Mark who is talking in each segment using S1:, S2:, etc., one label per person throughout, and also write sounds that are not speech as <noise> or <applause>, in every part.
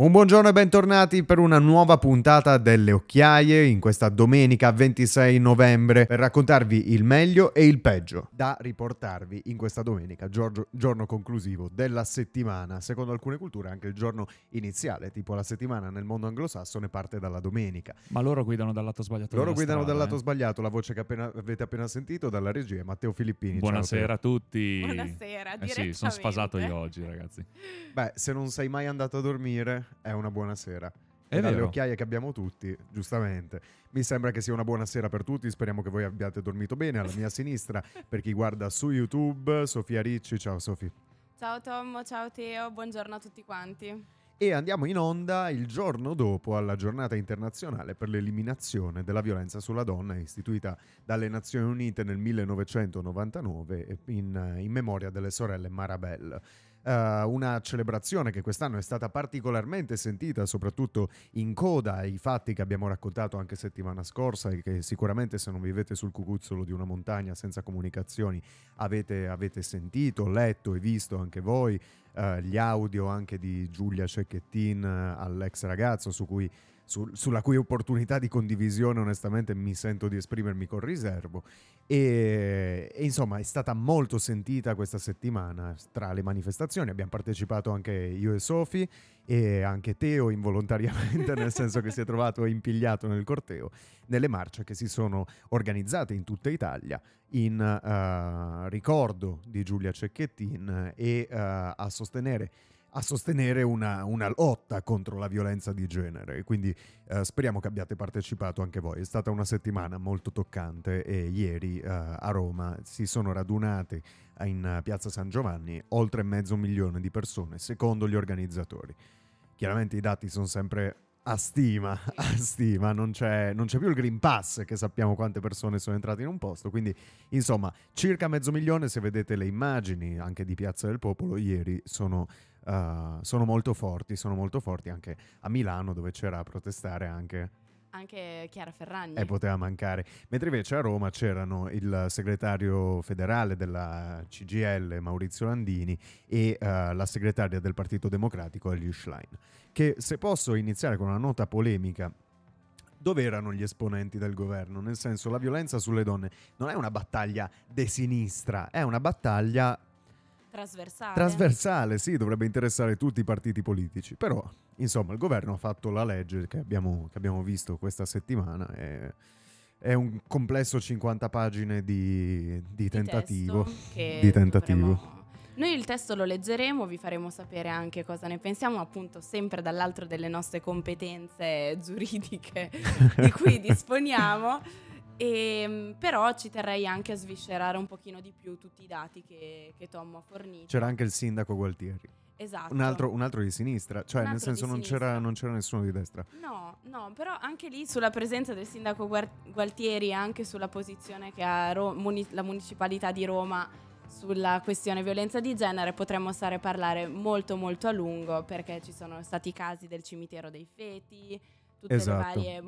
S1: Un buongiorno e bentornati per una nuova puntata delle occhiaie in questa domenica 26 novembre per raccontarvi il meglio e il peggio da riportarvi in questa domenica, giorno, giorno conclusivo della settimana. Secondo alcune culture anche il giorno iniziale, tipo la settimana nel mondo anglosassone parte dalla domenica.
S2: Ma loro guidano dal lato sbagliato.
S1: Loro guidano
S2: strada,
S1: dal lato
S2: eh.
S1: sbagliato, la voce che appena- avete appena sentito dalla regia è Matteo Filippini. Ciao,
S2: Buonasera a tutti.
S3: Buonasera,
S2: Eh sì, sono sfasato io oggi, ragazzi.
S1: Beh, se non sei mai andato a dormire è una buona sera.
S2: È
S1: E dalle
S2: vero.
S1: occhiaie che abbiamo tutti, giustamente. Mi sembra che sia una buona sera per tutti, speriamo che voi abbiate dormito bene. Alla mia sinistra, per chi guarda su YouTube, Sofia Ricci. Ciao Sofia.
S3: Ciao Tommo, ciao Teo, buongiorno a tutti quanti.
S1: E andiamo in onda il giorno dopo alla giornata internazionale per l'eliminazione della violenza sulla donna istituita dalle Nazioni Unite nel 1999 in, in memoria delle sorelle Marabel. Eh, una celebrazione che quest'anno è stata particolarmente sentita, soprattutto in coda ai fatti che abbiamo raccontato anche settimana scorsa e che sicuramente se non vivete sul cucuzzolo di una montagna senza comunicazioni avete, avete sentito, letto e visto anche voi eh, gli audio anche di Giulia Cecchettin eh, all'ex ragazzo su cui, su- sulla cui opportunità di condivisione onestamente mi sento di esprimermi con riservo. E, e, insomma è stata molto sentita questa settimana tra le manifestazioni. Abbiamo partecipato anche io e Sofi e anche Teo involontariamente nel senso che si è trovato impigliato nel corteo nelle marce che si sono organizzate in tutta Italia in eh, ricordo di Giulia Cecchettin e eh, a sostenere, a sostenere una, una lotta contro la violenza di genere. Quindi eh, speriamo che abbiate partecipato anche voi. È stata una settimana molto toccante e ieri eh, a Roma si sono radunate in Piazza San Giovanni oltre mezzo milione di persone, secondo gli organizzatori. Chiaramente i dati sono sempre a stima, a stima, non c'è, non c'è più il Green Pass che sappiamo quante persone sono entrate in un posto, quindi insomma circa mezzo milione se vedete le immagini anche di Piazza del Popolo ieri sono, uh, sono molto forti, sono molto forti anche a Milano dove c'era a protestare anche
S3: Anche Chiara Ferragni.
S1: e poteva mancare. Mentre invece a Roma c'erano il segretario federale della CGL Maurizio Landini e eh, la segretaria del Partito Democratico Ellie Schlein. Che se posso iniziare con una nota polemica, dove erano gli esponenti del governo? Nel senso, la violenza sulle donne non è una battaglia de sinistra, è una battaglia
S3: Trasversale.
S1: trasversale, sì, dovrebbe interessare tutti i partiti politici, però insomma il governo ha fatto la legge che abbiamo, che abbiamo visto questa settimana e è un complesso 50 pagine di, di tentativo. Di tentativo.
S3: dovremo- Noi il testo lo leggeremo, vi faremo sapere anche cosa ne pensiamo, appunto sempre dall'altro delle nostre competenze giuridiche <laughs> di cui disponiamo. E, però ci terrei anche a sviscerare un pochino di più tutti i dati che, che Tom ha fornito.
S1: C'era anche il sindaco Gualtieri,
S3: Esatto.
S1: un altro, un altro di sinistra, cioè nel senso non c'era, non c'era nessuno di destra.
S3: No, no, però anche lì sulla presenza del sindaco Gualtieri e anche sulla posizione che ha Ro- muni- la municipalità di Roma sulla questione violenza di genere potremmo stare a parlare molto molto a lungo perché ci sono stati casi del cimitero dei feti, tutte
S1: Esatto,
S3: le varie
S1: esatto.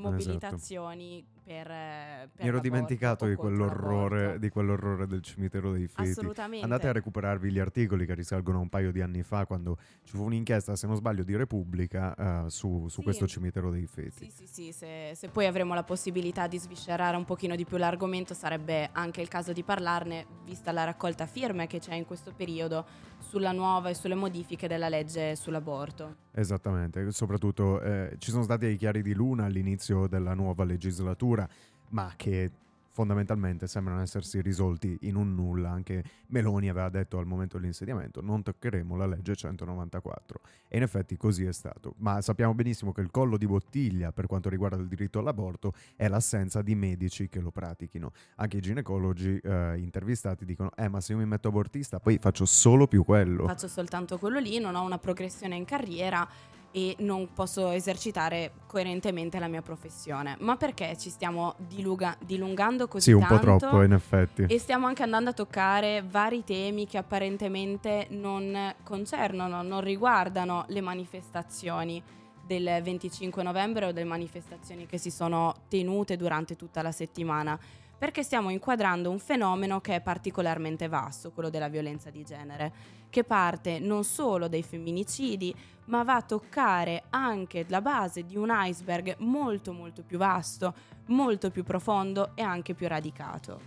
S3: Per, eh, per
S1: Mi ero dimenticato di quell'orrore, di quell'orrore del cimitero dei feti.
S3: Assolutamente.
S1: Andate a recuperarvi gli articoli che risalgono a un paio di anni fa, quando ci fu un'inchiesta, se non sbaglio, di Repubblica eh, su, su
S3: Sì.
S1: questo cimitero dei feti.
S3: Sì, sì, sì, se, se poi avremo la possibilità di sviscerare un pochino di più l'argomento sarebbe anche il caso di parlarne, vista la raccolta firme che c'è in questo periodo sulla nuova e sulle modifiche della legge sull'aborto.
S1: Esattamente, soprattutto eh, ci sono stati i chiari di luna all'inizio della nuova legislatura, ma che fondamentalmente sembrano essersi risolti in un nulla. Anche Meloni aveva detto al momento dell'insediamento non toccheremo la legge 194 e in effetti così è stato. Ma sappiamo benissimo che il collo di bottiglia per quanto riguarda il diritto all'aborto è l'assenza di medici che lo pratichino. Anche i ginecologi eh, intervistati dicono eh ma se io mi metto abortista poi faccio solo più quello.
S3: Faccio soltanto quello lì, non ho una progressione in carriera e non posso esercitare coerentemente la mia professione. Ma perché ci stiamo diluga- dilungando così
S1: Sì, un po'
S3: tanto?
S1: troppo in effetti.
S3: E stiamo anche andando a toccare vari temi che apparentemente non concernono, non riguardano le manifestazioni del 25 novembre o delle manifestazioni che si sono tenute durante tutta la settimana. Perché stiamo inquadrando un fenomeno che è particolarmente vasto, quello della violenza di genere, che parte non solo dai femminicidi, ma va a toccare anche la base di un iceberg molto molto più vasto, molto più profondo e anche più radicato.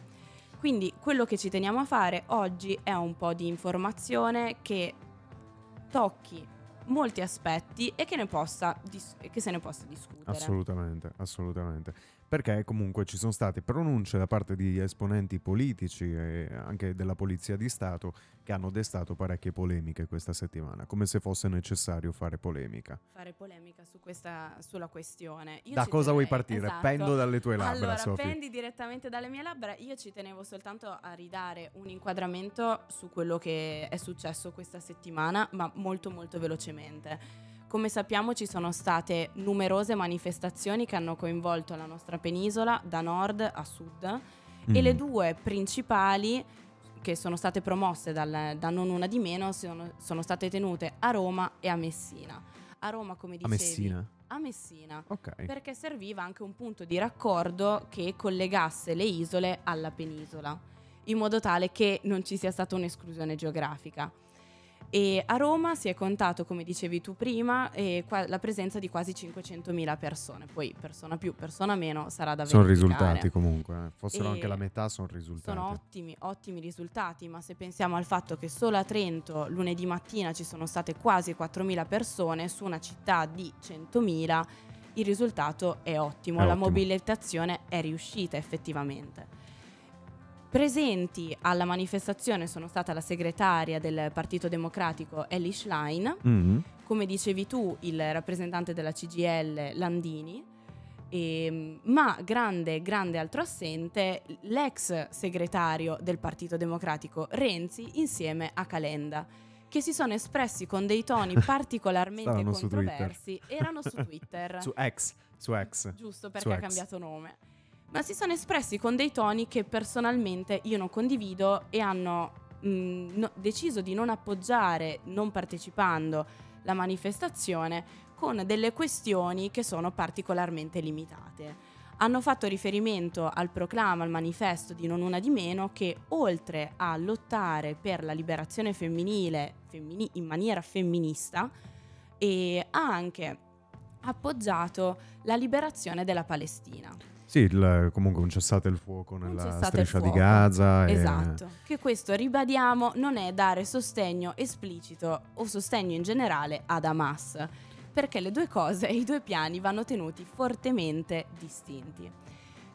S3: Quindi quello che ci teniamo a fare oggi è un po' di informazione che tocchi molti aspetti e che, ne possa che se ne possa discutere.
S1: Assolutamente, assolutamente perché comunque ci sono state pronunce da parte di esponenti politici e anche della Polizia di Stato che hanno destato parecchie polemiche questa settimana, come se fosse necessario fare polemica.
S3: Fare polemica su questa, sulla questione.
S1: Io da cosa
S3: tenevo,
S1: vuoi partire?
S3: Esatto.
S1: Pendo dalle tue labbra,
S3: allora,
S1: Sophie.
S3: pendi direttamente dalle mie labbra. Io ci tenevo soltanto a ridare un inquadramento su quello che è successo questa settimana, ma molto molto velocemente. Come sappiamo ci sono state numerose manifestazioni che hanno coinvolto la nostra penisola da nord a sud mm. e le mm. due principali che sono state promosse dal, da non una di meno sono, sono, state tenute a Roma e a Messina. A Roma, come dicevi,
S1: a Messina.
S3: A Messina
S1: okay.
S3: perché serviva anche un punto di raccordo che collegasse le isole alla penisola, in modo tale che non ci sia stata un'esclusione geografica. E a Roma si è contato, come dicevi tu prima, eh, qua, la presenza di quasi 500.000 persone. Poi persona più, persona meno sarà da
S1: sono
S3: verificare.
S1: Sono risultati comunque, eh. fossero e anche la metà sono risultati.
S3: Sono ottimi, ottimi risultati, ma se pensiamo al fatto che solo a Trento lunedì mattina ci sono state quasi 4.000 persone su una città di 100.000, il risultato è ottimo,
S1: è
S3: la
S1: ottimo.
S3: mobilitazione è riuscita effettivamente. Presenti alla manifestazione sono stata la segretaria del Partito Democratico Ellie Schlein, mm-hmm. come dicevi tu il rappresentante della CGL Landini, e, ehm, ma grande, grande altro assente l'ex segretario del Partito Democratico Renzi insieme a Calenda che si sono espressi con dei toni <laughs> particolarmente
S1: Stavano
S3: controversi erano su Twitter. <laughs>
S1: su X, su X.
S3: Giusto perché
S1: su
S3: ha cambiato nome ma si sono espressi con dei toni che personalmente io non condivido e hanno mh, no, deciso di non appoggiare, non partecipando alla manifestazione, con delle questioni che sono particolarmente limitate. Hanno fatto riferimento al proclama, al manifesto di Non Una di Meno, che oltre a lottare per la liberazione femminile femmini- in maniera femminista, ha anche appoggiato la liberazione della Palestina.
S1: Sì, il, comunque un cessate il fuoco nella striscia di Gaza.
S3: Esatto, e... che questo ribadiamo non è dare sostegno esplicito o sostegno in generale ad Hamas, perché le due cose, i due piani vanno tenuti fortemente distinti.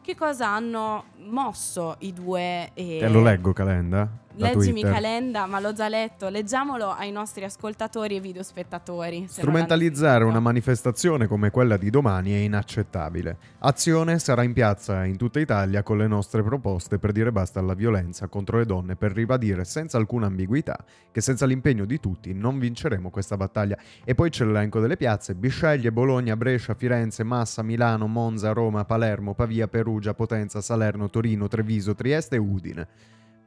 S3: Che cosa hanno mosso i due?
S1: Eh... Te lo leggo, Calenda?
S3: Leggimi Calenda, ma l'ho già letto. Leggiamolo ai nostri ascoltatori e videospettatori.
S1: Strumentalizzare una manifestazione come quella di domani è inaccettabile. Azione sarà in piazza in tutta Italia con le nostre proposte per dire basta alla violenza contro le donne, per ribadire senza alcuna ambiguità che senza l'impegno di tutti non vinceremo questa battaglia. E poi c'è l'elenco delle piazze: Bisceglie, Bologna, Brescia, Firenze, Massa, Milano, Monza, Roma, Palermo, Pavia, Perugia, Potenza, Salerno, Torino, Treviso, Trieste e Udine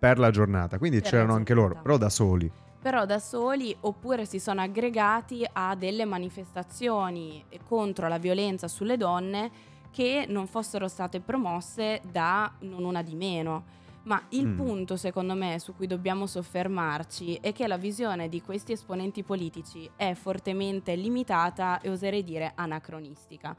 S1: per la giornata. Quindi
S3: per
S1: c'erano anche loro, però da soli.
S3: Però da soli oppure si sono aggregati a delle manifestazioni contro la violenza sulle donne che non fossero state promosse da non una di meno. Ma il mm. punto, secondo me, su cui dobbiamo soffermarci è che la visione di questi esponenti politici è fortemente limitata e oserei dire anacronistica.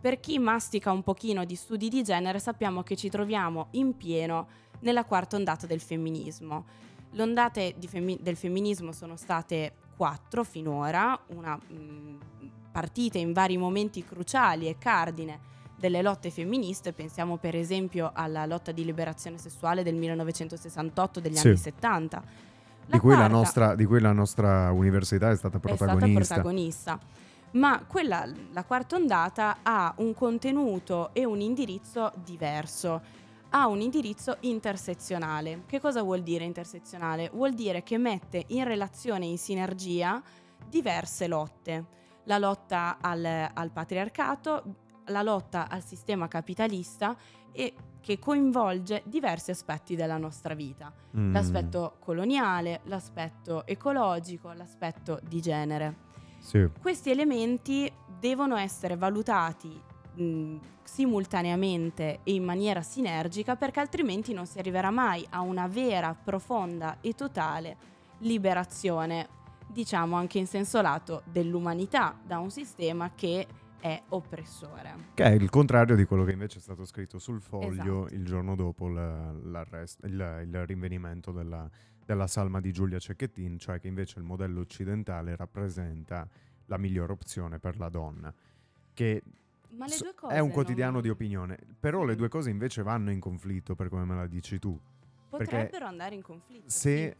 S3: Per chi mastica un pochino di studi di genere sappiamo che ci troviamo in pieno nella quarta ondata del femminismo. Le ondate femmi- del femminismo sono state quattro finora, una, mh, partite in vari momenti cruciali e cardine delle lotte femministe, pensiamo per esempio alla lotta di liberazione sessuale del 1968, degli sì. anni 70.
S1: Di cui, quarta, nostra, di, cui la nostra, università è stata protagonista.
S3: È stata protagonista. Ma quella, la quarta ondata ha un contenuto e un indirizzo diverso ha un indirizzo intersezionale. Che cosa vuol dire intersezionale? Vuol dire che mette in relazione, in sinergia, diverse lotte. La lotta al, al patriarcato, la lotta al sistema capitalista e che coinvolge diversi aspetti della nostra vita. Mm. L'aspetto coloniale, l'aspetto ecologico, l'aspetto di genere.
S1: Sì.
S3: Questi elementi devono essere valutati mh, simultaneamente e in maniera sinergica perché altrimenti non si arriverà mai a una vera, profonda e totale liberazione, diciamo anche in senso lato, dell'umanità da un sistema che è oppressore.
S1: Che è il contrario di quello che invece è stato scritto sul foglio
S3: Esatto.
S1: il giorno dopo l'arresto, il, il rinvenimento della, della salma di Giulia Cecchettin, cioè che invece il modello occidentale rappresenta la migliore opzione per la donna. Che
S3: Ma le due cose
S1: è un quotidiano
S3: non-
S1: di opinione, però le due cose invece vanno in conflitto, per come me la dici tu.
S3: potrebbero andare in conflitto.
S1: Se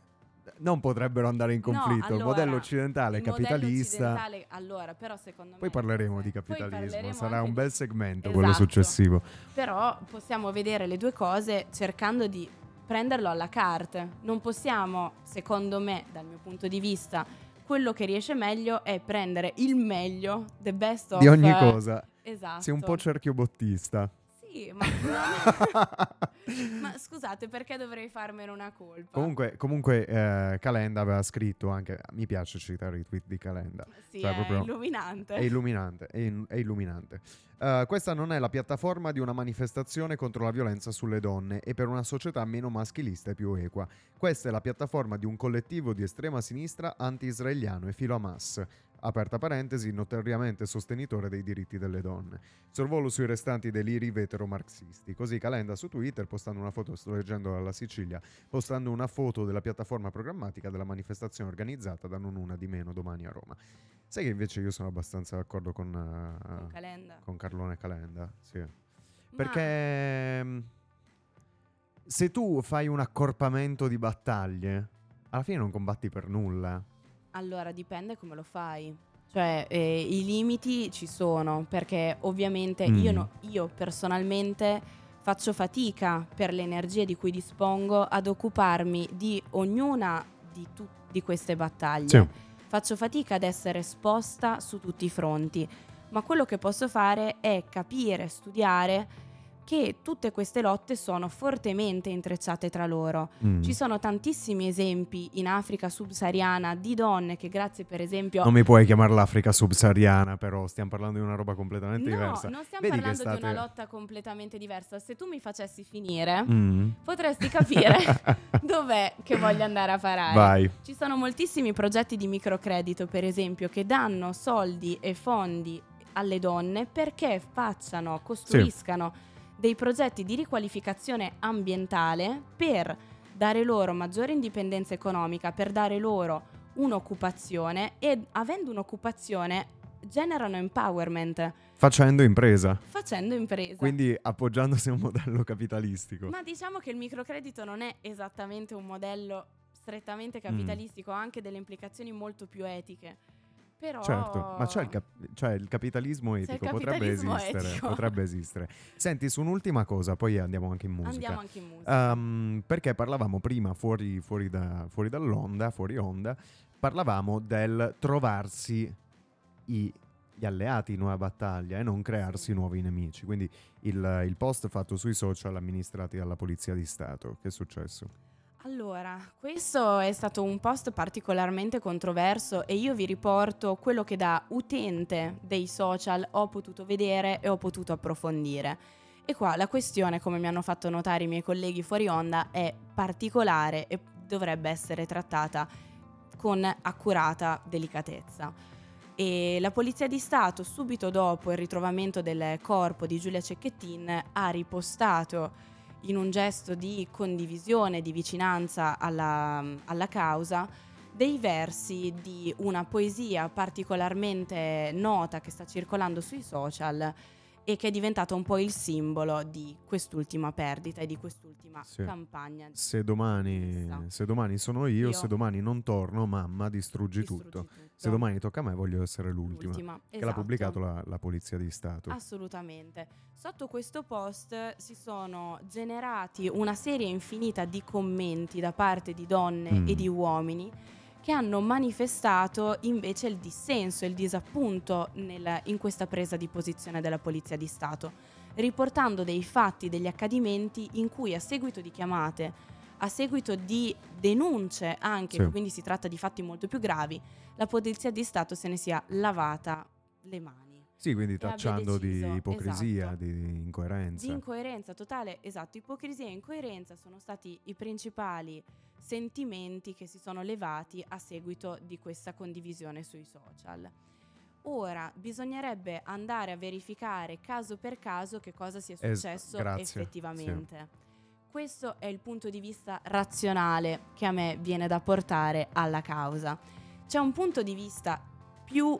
S1: non potrebbero andare in
S3: No,
S1: conflitto, il
S3: allora,
S1: modello occidentale
S3: Il modello
S1: capitalista.
S3: occidentale, allora, però secondo
S1: Poi
S3: me
S1: parleremo
S3: cose-
S1: di
S3: poi
S1: capitalismo,
S3: parleremo
S1: sarà un
S3: di-
S1: bel segmento quello
S3: Esatto.
S1: successivo.
S3: Però possiamo vedere le due cose cercando di prenderlo alla carte. Non possiamo, secondo me, dal mio punto di vista, quello che riesce meglio è prendere il meglio, the best of
S1: Di ogni
S3: eh,
S1: cosa.
S3: Esatto.
S1: Sei un po' cerchiobottista.
S3: Sì, ma, <laughs> ma scusate, perché dovrei farmene una colpa?
S1: comunque, comunque eh, Calenda aveva scritto anche. Mi piace citare i tweet di Calenda.
S3: sì,
S1: cioè,
S3: è illuminante.
S1: È illuminante. È, in- è illuminante. Eh, questa non è la piattaforma di una manifestazione contro la violenza sulle donne e per una società meno maschilista e più equa. Questa è la piattaforma di un collettivo di estrema sinistra anti-israeliano e filo Hamas. Aperta parentesi, notoriamente sostenitore dei diritti delle donne. Sorvolo sui restanti deliri vetero-marxisti. Così Calenda su Twitter, postando una foto, sto leggendo dalla Sicilia, postando una foto della piattaforma programmatica della manifestazione organizzata da non una di meno domani a Roma. Sai che invece io sono abbastanza d'accordo con, eh,
S3: Con Calenda.
S1: con Carlone Calenda? Sì.
S3: Ma-
S1: Perché mm, se tu fai un accorpamento di battaglie, alla fine non combatti per nulla.
S3: Allora dipende come lo fai. Cioè, eh, i limiti ci sono, perché ovviamente io,
S1: Mm.
S3: no- io personalmente faccio fatica per le energie di cui dispongo ad occuparmi di ognuna di, tu- di queste battaglie.
S1: Sì.
S3: Faccio fatica ad essere esposta su tutti i fronti, ma quello che posso fare è capire, studiare che tutte queste lotte sono fortemente intrecciate tra loro.
S1: Mm.
S3: Ci sono tantissimi esempi in Africa subsahariana di donne che grazie per esempio...
S1: Non mi puoi chiamare l'Africa subsahariana, però stiamo parlando di una roba completamente
S3: no,
S1: diversa.
S3: non stiamo
S1: Vedi
S3: parlando di
S1: state-
S3: una lotta completamente diversa. Se tu mi facessi finire,
S1: Mm.
S3: potresti capire <laughs> dov'è che voglio andare a parare.
S1: Vai.
S3: Ci sono moltissimi progetti di microcredito, per esempio, che danno soldi e fondi alle donne perché facciano, costruiscano dei progetti di riqualificazione ambientale per dare loro maggiore indipendenza economica, per dare loro un'occupazione e avendo un'occupazione generano empowerment
S1: Facendo impresa.
S3: facendo impresa.
S1: Quindi appoggiandosi a un modello capitalistico.
S3: Ma diciamo che il microcredito non è esattamente un modello
S1: Mm.
S3: strettamente capitalistico, ha anche delle implicazioni molto più etiche. Però
S1: Certo, ma c'è il, cap- cioè il capitalismo
S3: il
S1: etico, potrebbe
S3: capitalismo
S1: esistere,
S3: etico.
S1: potrebbe esistere. Senti, su un'ultima cosa, poi andiamo anche in musica.
S3: Andiamo anche in musica.
S1: Um, perché parlavamo prima fuori, fuori, da- fuori dall'onda, fuori onda, parlavamo del trovarsi i- gli alleati in una battaglia e non crearsi nuovi nemici. Quindi il, il post fatto sui social amministrati dalla Polizia di Stato, che è successo?
S3: Allora, questo è stato un post particolarmente controverso e io vi riporto quello che da utente dei social ho potuto vedere e ho potuto approfondire. E qua la questione, come mi hanno fatto notare i miei colleghi fuori onda, è particolare e dovrebbe essere trattata con accurata delicatezza. E la Polizia di Stato, subito dopo il ritrovamento del corpo di Giulia Cecchettin, ha ripostato in un gesto di condivisione, di vicinanza alla, alla causa, dei versi di una poesia particolarmente nota che sta circolando sui social e che è diventata un po' il simbolo di quest'ultima perdita e di quest'ultima
S1: Sì.
S3: campagna.
S1: Se domani, se domani sono io,
S3: Io.
S1: se domani non torno, mamma, distruggi,
S3: Distruggi
S1: tutto. Se domani tocca a me, voglio essere l'ultima.
S3: L'ultima,
S1: Che l'ha
S3: esatto.
S1: pubblicato la, la Polizia di Stato.
S3: Assolutamente. Sotto questo post si sono generati una serie infinita di commenti da parte di donne
S1: Mm.
S3: e di uomini che hanno manifestato invece il dissenso e il disappunto nel- in questa presa di posizione della Polizia di Stato, riportando dei fatti, degli accadimenti in cui a seguito di chiamate, a seguito di denunce anche,
S1: Sì.
S3: quindi si tratta di fatti molto più gravi, la Polizia di Stato se ne sia lavata le mani.
S1: Sì, quindi tacciando di
S3: deciso-
S1: ipocrisia,
S3: esatto.
S1: di incoerenza.
S3: Di incoerenza totale, esatto, ipocrisia e incoerenza sono stati i principali sentimenti che si sono levati a seguito di questa condivisione sui social. Ora bisognerebbe andare a verificare caso per caso che cosa sia
S1: Es-
S3: successo
S1: grazie,
S3: effettivamente. Questo è il punto di vista razionale che a me viene da portare alla causa. C'è un punto di vista più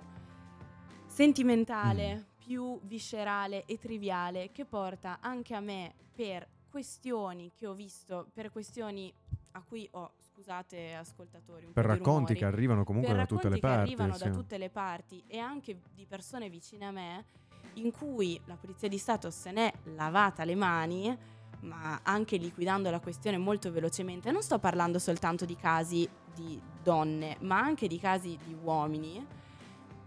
S3: sentimentale, più viscerale e triviale che porta anche a me per questioni che ho visto, per questioni a cui ho, scusate ascoltatori, un
S1: Per racconti
S3: rumori,
S1: che arrivano comunque da tutte le parti.
S3: arrivano
S1: sì.
S3: da tutte le parti e anche di persone vicine a me in cui la Polizia di Stato se n'è lavata le mani ma anche liquidando la questione molto velocemente. Non sto parlando soltanto di casi di donne, ma anche di casi di uomini.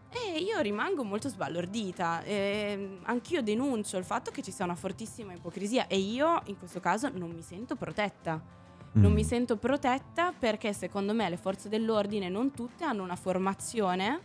S3: E io rimango molto sbalordita. E anch'io denuncio il fatto che ci sia una fortissima ipocrisia e io in questo caso non mi sento protetta. Non
S1: Mm.
S3: mi sento protetta perché secondo me le forze dell'ordine non tutte hanno una formazione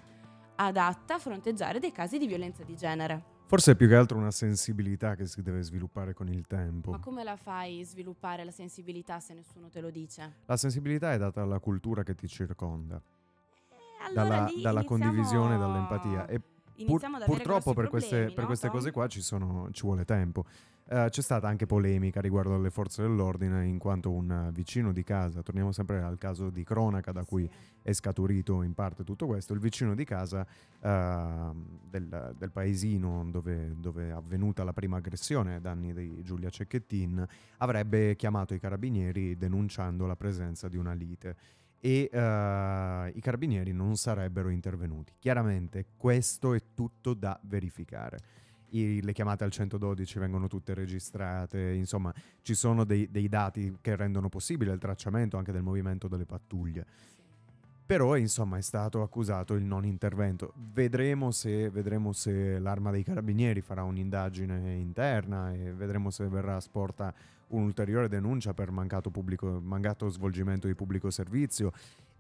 S3: adatta a fronteggiare dei casi di violenza di genere.
S1: Forse è più che altro una sensibilità che si deve sviluppare con il tempo.
S3: Ma come la fai sviluppare la sensibilità se nessuno te lo dice?
S1: La sensibilità è data dalla cultura che ti circonda,
S3: Eh, allora
S1: dalla, dalla condivisione, dall'empatia. E pur- purtroppo per queste,
S3: problemi,
S1: per
S3: no,
S1: queste
S3: Tom?
S1: cose qua ci, sono- ci vuole tempo. Eh, c'è stata anche polemica riguardo alle forze dell'ordine in quanto un eh, vicino di casa, torniamo sempre al caso di cronaca da cui è scaturito in parte tutto questo, il vicino di casa ehm, del, del paesino dove, dove è avvenuta la prima aggressione ai danni di Giulia Cecchettin avrebbe chiamato i carabinieri denunciando la presenza di una lite e eh, i carabinieri non sarebbero intervenuti. Chiaramente questo è tutto da verificare. I- le chiamate al 112 vengono tutte registrate, insomma ci sono dei, dei dati che rendono possibile il tracciamento anche del movimento delle pattuglie. Però insomma è stato accusato il non intervento. Vedremo se, vedremo se l'arma dei carabinieri farà un'indagine interna e vedremo se verrà sporta un'ulteriore denuncia per mancato, pubblico- mancato svolgimento di pubblico servizio.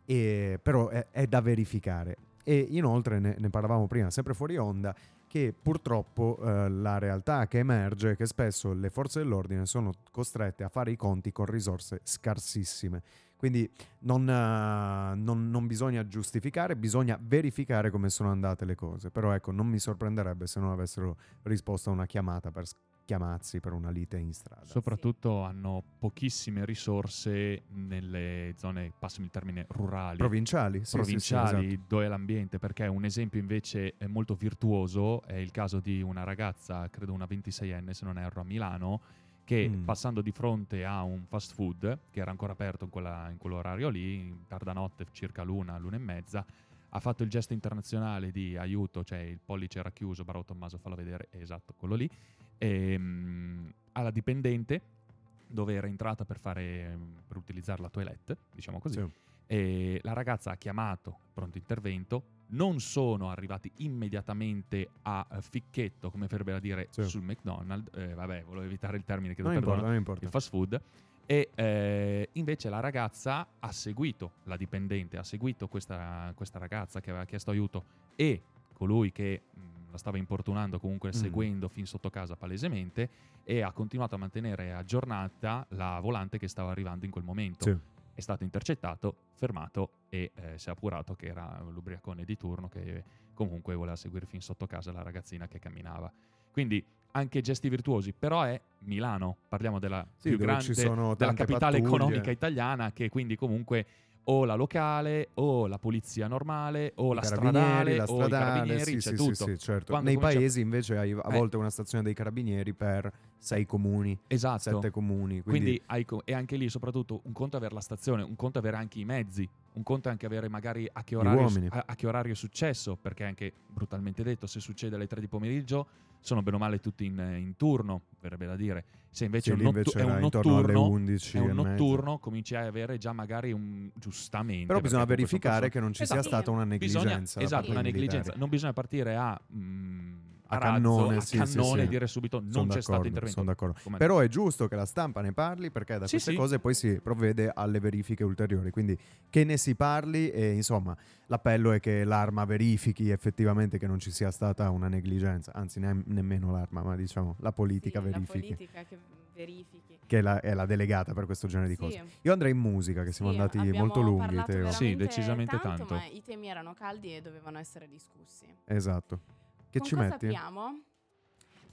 S1: E, però è, è da verificare. E inoltre ne, ne parlavamo prima, sempre fuori onda, che purtroppo eh, la realtà che emerge è che spesso le forze dell'ordine sono costrette a fare i conti con risorse scarsissime. Quindi non, eh, non- non bisogna giustificare, bisogna verificare come sono andate le cose. Però ecco, non mi sorprenderebbe se non avessero risposto a una chiamata per chiamazzi per una lite in strada.
S2: Soprattutto hanno pochissime risorse nelle zone, passami il termine, rurali.
S1: Provinciali, sì, sì, sì,
S2: provinciali
S1: esatto.
S2: dove è l'ambiente perché un esempio invece è molto virtuoso è il caso di una ragazza credo una 26enne se non erro a Milano che
S1: Mm.
S2: passando di fronte a un fast food che era ancora aperto in, quella- in quell'orario lì in tarda notte circa l'una l'una e mezza ha fatto il gesto internazionale di aiuto cioè il pollice era chiuso Bravo Tommaso fallo vedere esatto quello lì ehm, alla dipendente dove era entrata per, fare, per utilizzare la toilette diciamo così
S1: Sì.
S2: e la ragazza ha chiamato pronto intervento. Non sono arrivati immediatamente a eh, ficchetto, come verrebbe a dire,
S1: Sì.
S2: sul McDonald's. Eh, vabbè, volevo evitare il termine che
S1: Non
S2: perdono,
S1: importa, non importa.
S2: il fast food. E eh, invece la ragazza ha seguito, la dipendente ha seguito questa, questa ragazza che aveva chiesto aiuto e colui che mh, la stava importunando, comunque
S1: Mm.
S2: seguendo fin sotto casa palesemente, e ha continuato a mantenere aggiornata la volante che stava arrivando in quel momento
S1: Sì.
S2: è stato intercettato, fermato e eh, si è appurato che era l'ubriacone di turno che comunque voleva seguire fin sotto casa la ragazzina che camminava. Quindi anche gesti virtuosi, però è Milano, parliamo della
S1: Sì,
S2: più grande, della capitale
S1: pattuglie.
S2: economica italiana che quindi comunque o la locale o la polizia normale o
S1: I
S2: la stradale
S1: la
S2: o i
S1: stradale,
S2: carabinieri,
S1: sì,
S2: c'è
S1: sì,
S2: tutto.
S1: sì, certo. Nei
S2: comincia-
S1: paesi invece hai a
S2: Eh.
S1: volte una stazione dei carabinieri per sei comuni,
S2: Esatto.
S1: sette comuni. Quindi,
S2: Quindi hai co- e anche lì soprattutto un conto è avere la stazione, un conto è avere anche i mezzi, un conto è anche avere magari a che orario, a, a che orario è successo, perché anche brutalmente detto, se succede alle 3 di pomeriggio sono bene o male tutti in, in turno, verrebbe da dire. Se invece
S1: sì,
S2: è un,
S1: invece
S2: è un
S1: era intorno alle
S2: notturno,
S1: 11
S2: è un notturno, cominci a avere già magari un giustamente.
S1: Però bisogna verificare che non ci
S2: Esatto.
S1: sia stata una
S2: Bisogna-
S1: negligenza. da
S2: esatto, una negligenza. Non bisogna partire a, mm, a, razzo,
S1: cannone,
S2: a
S1: sì,
S2: cannone
S1: sì, sì.
S2: dire subito non
S1: Sono
S2: c'è stato intervento.
S1: sono d'accordo.
S2: Come-
S1: Però è giusto che la stampa ne parli perché da
S2: Sì,
S1: queste
S2: sì.
S1: cose poi si provvede alle verifiche ulteriori. Quindi che ne si parli e insomma l'appello è che l'arma verifichi effettivamente che non ci sia stata una negligenza, anzi ne- nemmeno l'arma, ma diciamo la politica
S3: Sì,
S1: verifichi,
S3: La politica che verifichi.
S1: che è la, è la delegata per questo genere di
S3: Sì.
S1: cose. Io andrei in musica, che siamo
S3: Sì,
S1: andati molto lunghi,
S2: Sì, decisamente tanto.
S3: Ma i temi erano caldi e dovevano essere discussi.
S1: Esatto. Che
S3: Con
S1: ci
S3: cosa
S1: metti?
S3: apriamo?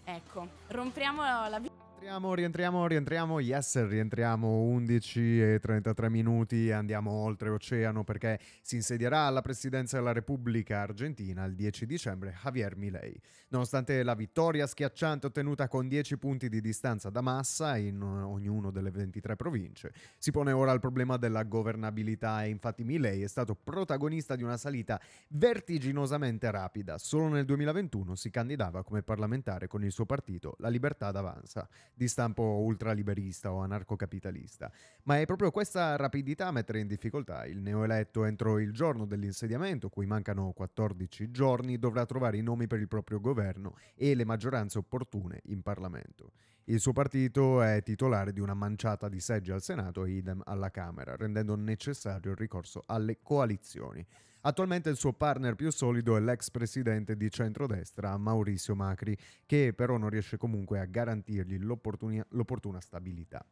S3: Ecco, rompiamo la vita.
S1: Rientriamo, rientriamo, rientriamo. Yes, rientriamo 11 e 33 minuti andiamo oltreoceano perché si insedierà alla presidenza della Repubblica Argentina il 10 dicembre Javier Milei. Nonostante la vittoria schiacciante ottenuta con 10 punti di distanza da Massa in ognuno delle 23 province, si pone ora il problema della governabilità e infatti Milei è stato protagonista di una salita vertiginosamente rapida. Solo nel 2021 si candidava come parlamentare con il suo partito, la Libertà d'Avanza di stampo ultraliberista o anarcocapitalista. Ma è proprio questa rapidità a mettere in difficoltà il neoeletto entro il giorno dell'insediamento, cui mancano 14 giorni, dovrà trovare i nomi per il proprio governo e le maggioranze opportune in Parlamento. Il suo partito è titolare di una manciata di seggi al Senato e idem alla Camera, rendendo necessario il ricorso alle coalizioni. Attualmente il suo partner più solido è l'ex presidente di centrodestra Maurizio Macri, che però non riesce comunque a garantirgli l'opportuni- l'opportuna stabilità.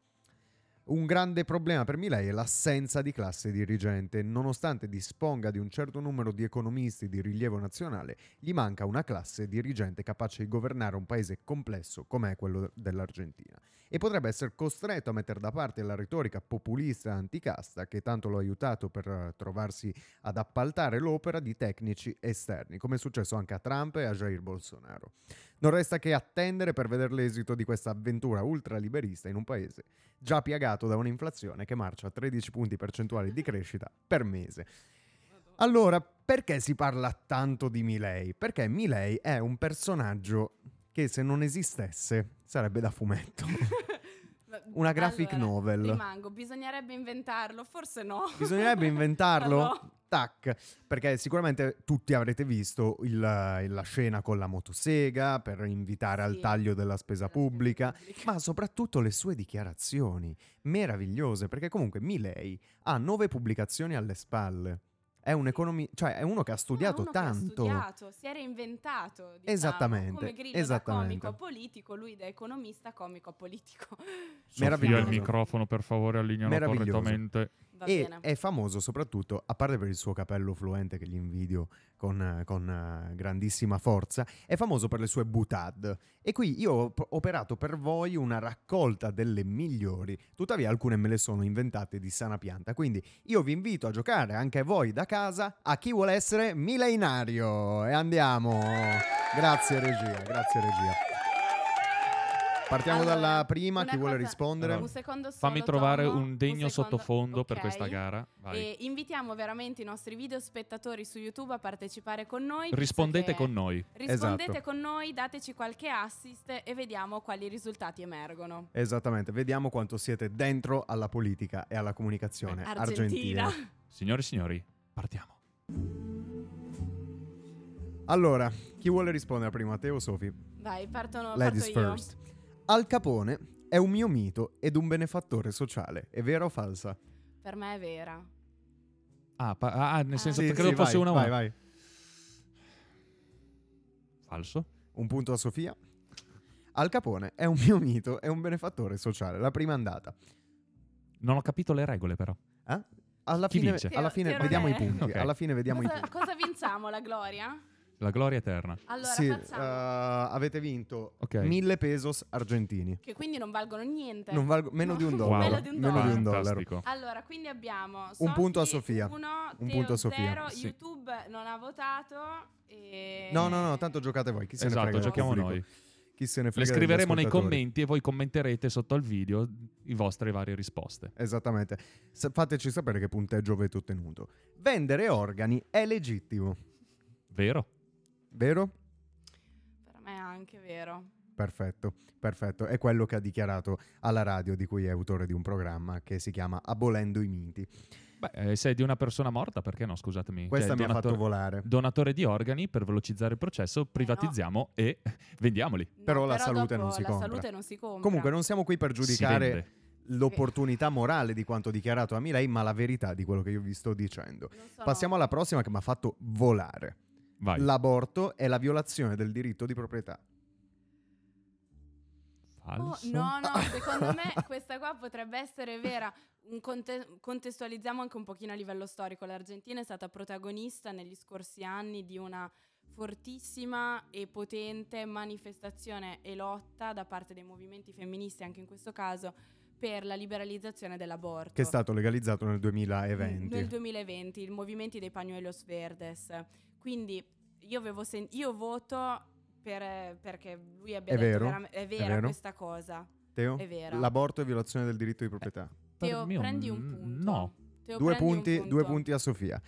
S1: Un grande problema per Milei è l'assenza di classe dirigente. Nonostante disponga di un certo numero di economisti di rilievo nazionale, gli manca una classe dirigente capace di governare un paese complesso come quello dell'Argentina. E potrebbe essere costretto a mettere da parte la retorica populista anticasta che tanto lo ha aiutato per trovarsi ad appaltare l'opera di tecnici esterni, come è successo anche a Trump e a Jair Bolsonaro. Non resta che attendere per vedere l'esito di questa avventura ultraliberista in un paese già piagato da un'inflazione che marcia a 13 punti percentuali di crescita per mese. Allora, perché si parla tanto di Milei? Perché Milei è un personaggio che se non esistesse sarebbe da fumetto. <laughs> Una graphic
S3: Allora,
S1: novel.
S3: Rimango, bisognerebbe inventarlo, forse no.
S1: Bisognerebbe <laughs> inventarlo?
S3: No.
S1: Tac, perché sicuramente tutti avrete visto il- la scena con la motosega per invitare al
S3: Sì,
S1: taglio della spesa
S3: della spesa
S1: pubblica,
S3: pubblica.
S1: ma soprattutto le sue dichiarazioni meravigliose, perché comunque Milei ha nove pubblicazioni alle spalle. È un economi- cioè è uno che ha studiato
S3: No, uno che ha
S1: tanto.
S3: studiato, si era inventato. Diciamo,
S1: Esattamente,
S3: Come Grillo
S1: esattamente.
S3: da comico a politico, lui da economista comico a politico.
S1: Meraviglioso.
S2: il microfono, per favore, allinealo correttamente.
S3: Va
S1: e
S3: bene.
S1: è famoso soprattutto, a parte per il suo capello fluente che gli invidio con, con, eh, grandissima forza, è famoso per le sue butad. E qui io ho operato per voi una raccolta delle migliori, tuttavia alcune me le sono inventate di sana pianta. Quindi io vi invito a giocare anche voi da casa a chi vuole essere millenario. E andiamo. Grazie regia, grazie regia. Partiamo
S3: Allora,
S1: dalla prima, chi vuole
S3: cosa-
S1: rispondere?
S2: Allora,
S3: Un secondo solo,
S2: Fammi trovare
S3: Tom,
S2: un degno
S3: secondo-
S2: sottofondo per
S3: ok.
S2: questa gara. Vai.
S3: E invitiamo veramente i nostri video spettatori su YouTube a partecipare con noi.
S2: Rispondete con noi.
S3: Rispondete
S1: Esatto.
S3: con noi, dateci qualche assist e vediamo quali risultati emergono.
S1: Esattamente, vediamo quanto siete dentro alla politica e alla comunicazione argentina.
S3: Argentina.
S2: Signore e signori, partiamo.
S1: Allora, chi vuole rispondere prima, Matteo o Sofi?
S3: Vai, partono
S1: Ladies
S3: parto io.
S1: Al Capone è un mio mito ed un benefattore sociale, è vera o falsa?
S3: Per me è vera.
S2: Ah, pa- ah, nel senso,
S3: Sì,
S2: credo fosse
S1: vai,
S2: una
S1: vai, vai.
S2: Falso?
S1: Un punto a Sofia. Al Capone è un mio mito e un benefattore sociale, la prima andata.
S2: Non ho capito le regole, però.
S1: Eh? Alla
S2: Chi
S1: fine,
S2: vince?
S1: alla fine vediamo i
S3: è?
S1: punti.
S2: Ok.
S1: Alla fine vediamo i
S3: Cosa,
S1: punti.
S3: cosa vinciamo, la gloria?
S2: La gloria eterna.
S3: Allora
S1: sì, eh, avete vinto
S2: Ok.
S1: mille pesos argentini.
S3: Che quindi non valgono niente.
S1: Non valgo- meno di un
S3: No.
S1: dollaro.
S3: Meno di un
S1: Meno di un
S3: dollaro. Allora, quindi abbiamo
S1: Un punto a
S3: Sofi,
S1: Sofia.
S3: uno,
S1: Un punto a Sofia.
S3: zero,
S2: Sì.
S3: YouTube non ha votato. E...
S1: No, no, no, tanto giocate voi. Chi se ne
S2: Esatto,
S1: frega del
S2: giochiamo
S1: pubblico?
S2: noi.
S1: Chi se ne
S2: Le
S1: frega degli
S2: scriveremo nei commenti e voi commenterete sotto al video i vostre varie risposte.
S1: Esattamente. S- fateci sapere che punteggio avete ottenuto. Vendere organi è legittimo,
S2: Vero?
S1: Vero?
S3: Per me è anche vero.
S1: Perfetto, perfetto. È quello che ha dichiarato alla radio di cui è autore di un programma che si chiama Abolendo i miti.
S2: Beh, eh, sei di una persona morta, perché no? Scusatemi.
S1: Questa
S2: Cioè,
S1: mi ha fatto volare.
S2: Donatore di organi per velocizzare il processo, privatizziamo e <laughs> vendiamoli.
S3: No,
S1: Però la salute non si
S3: la
S1: compra.
S3: salute non si compra.
S1: Comunque non siamo qui per giudicare l'opportunità morale di quanto dichiarato a Milei, ma la verità di quello che io vi sto dicendo.
S3: Sono-
S1: Passiamo alla prossima che mi ha fatto volare.
S2: Vai.
S1: L'aborto è la violazione del diritto di proprietà.
S3: Oh, no, no, <laughs> secondo me questa qua potrebbe essere vera. Un conte- contestualizziamo anche un pochino a livello storico. L'Argentina è stata protagonista negli scorsi anni di una fortissima e potente manifestazione e lotta da parte dei movimenti femministi, anche in questo caso, per la liberalizzazione dell'aborto.
S1: Che è stato legalizzato nel 2020.
S3: Nel 2020, i movimenti dei Pañuelos Verdes. Quindi io, avevo sen- io voto per- perché lui abbia
S1: È
S3: detto
S1: vero,
S3: veram- è vera
S1: vero.
S3: questa cosa.
S1: Teo?
S3: È vera.
S1: L'aborto è violazione del diritto di proprietà.
S2: Per
S3: Teo,
S2: un-
S3: prendi un punto.
S2: No.
S3: Teo,
S1: Due punti,
S3: punto.
S1: due punti a Sofia.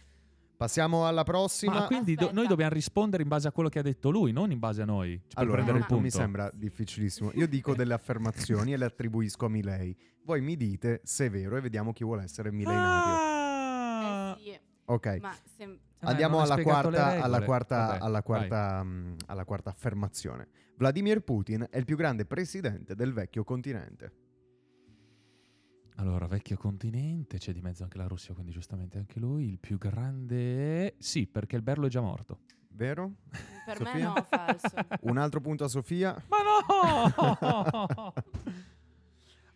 S1: Passiamo alla prossima.
S2: Ma quindi do- noi dobbiamo rispondere in base a quello che ha detto lui, non in base a noi. Per
S1: Allora, non,
S2: il punto.
S1: non mi sembra difficilissimo. Io dico delle affermazioni e le attribuisco a Milei. Voi mi dite se è vero e vediamo chi vuole essere milenario.
S2: Ah!
S3: Eh sì,
S1: Ok.
S3: ma
S2: Eh,
S1: Andiamo
S2: non ha
S1: alla quarta, alla, quarta,
S2: Vabbè,
S1: alla, quarta, mm, alla quarta affermazione. Vladimir Putin è il più grande presidente del vecchio continente.
S2: Allora, vecchio continente, c'è di mezzo anche la Russia, quindi giustamente anche lui. Il più grande... Sì, perché il Berlo è già morto.
S1: Vero?
S3: per me
S1: Sofia?
S3: no, falso.
S1: Un altro punto a Sofia.
S2: Ma no! <laughs> <laughs>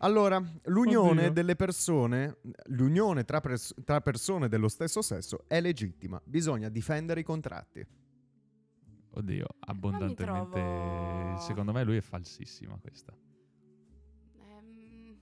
S1: Allora, l'unione
S2: Oddio.
S1: delle persone, l'unione tra, pers- tra persone dello stesso sesso è legittima. Bisogna difendere i contratti.
S2: Oddio, abbondantemente...
S3: trovo-
S2: Secondo me lui è falsissima questa.
S3: Ehm,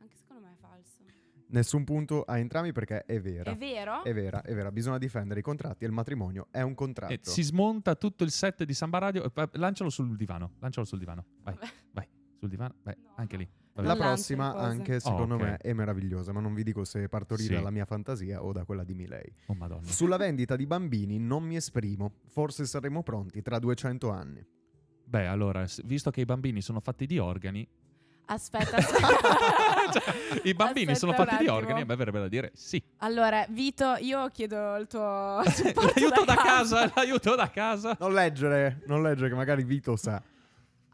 S3: anche secondo me è falso.
S1: Nessun punto a entrambi perché è vera.
S3: È vero?
S1: È vera, è vera. Bisogna difendere i contratti e il matrimonio è un contratto.
S2: E si smonta tutto il set di Samba Radio. e poi Lancialo sul divano. Lancialo sul divano. Vai,
S3: Vabbè.
S2: vai. Sul divano. Vai,
S3: No,
S2: anche
S3: no.
S2: lì.
S1: La prossima anche secondo
S2: ok.
S1: me è meravigliosa, ma non vi dico se è partorita
S2: Sì.
S1: dalla mia fantasia o da quella di Milei.
S2: Oh madonna.
S1: Sulla vendita di bambini non mi esprimo, forse saremo pronti tra 200 anni.
S2: Beh, allora, visto che i bambini sono fatti di organi...
S3: Aspetta, <laughs> aspetta.
S2: Cioè, I bambini sono
S3: Aspetta
S2: fatti
S3: un
S2: di organi, a me verrebbe da dire sì.
S3: Allora, Vito, io chiedo il tuo <laughs> supporto
S2: l'aiuto da
S3: casa.
S2: casa, l'aiuto da casa.
S1: Non leggere, non leggere che magari Vito sa.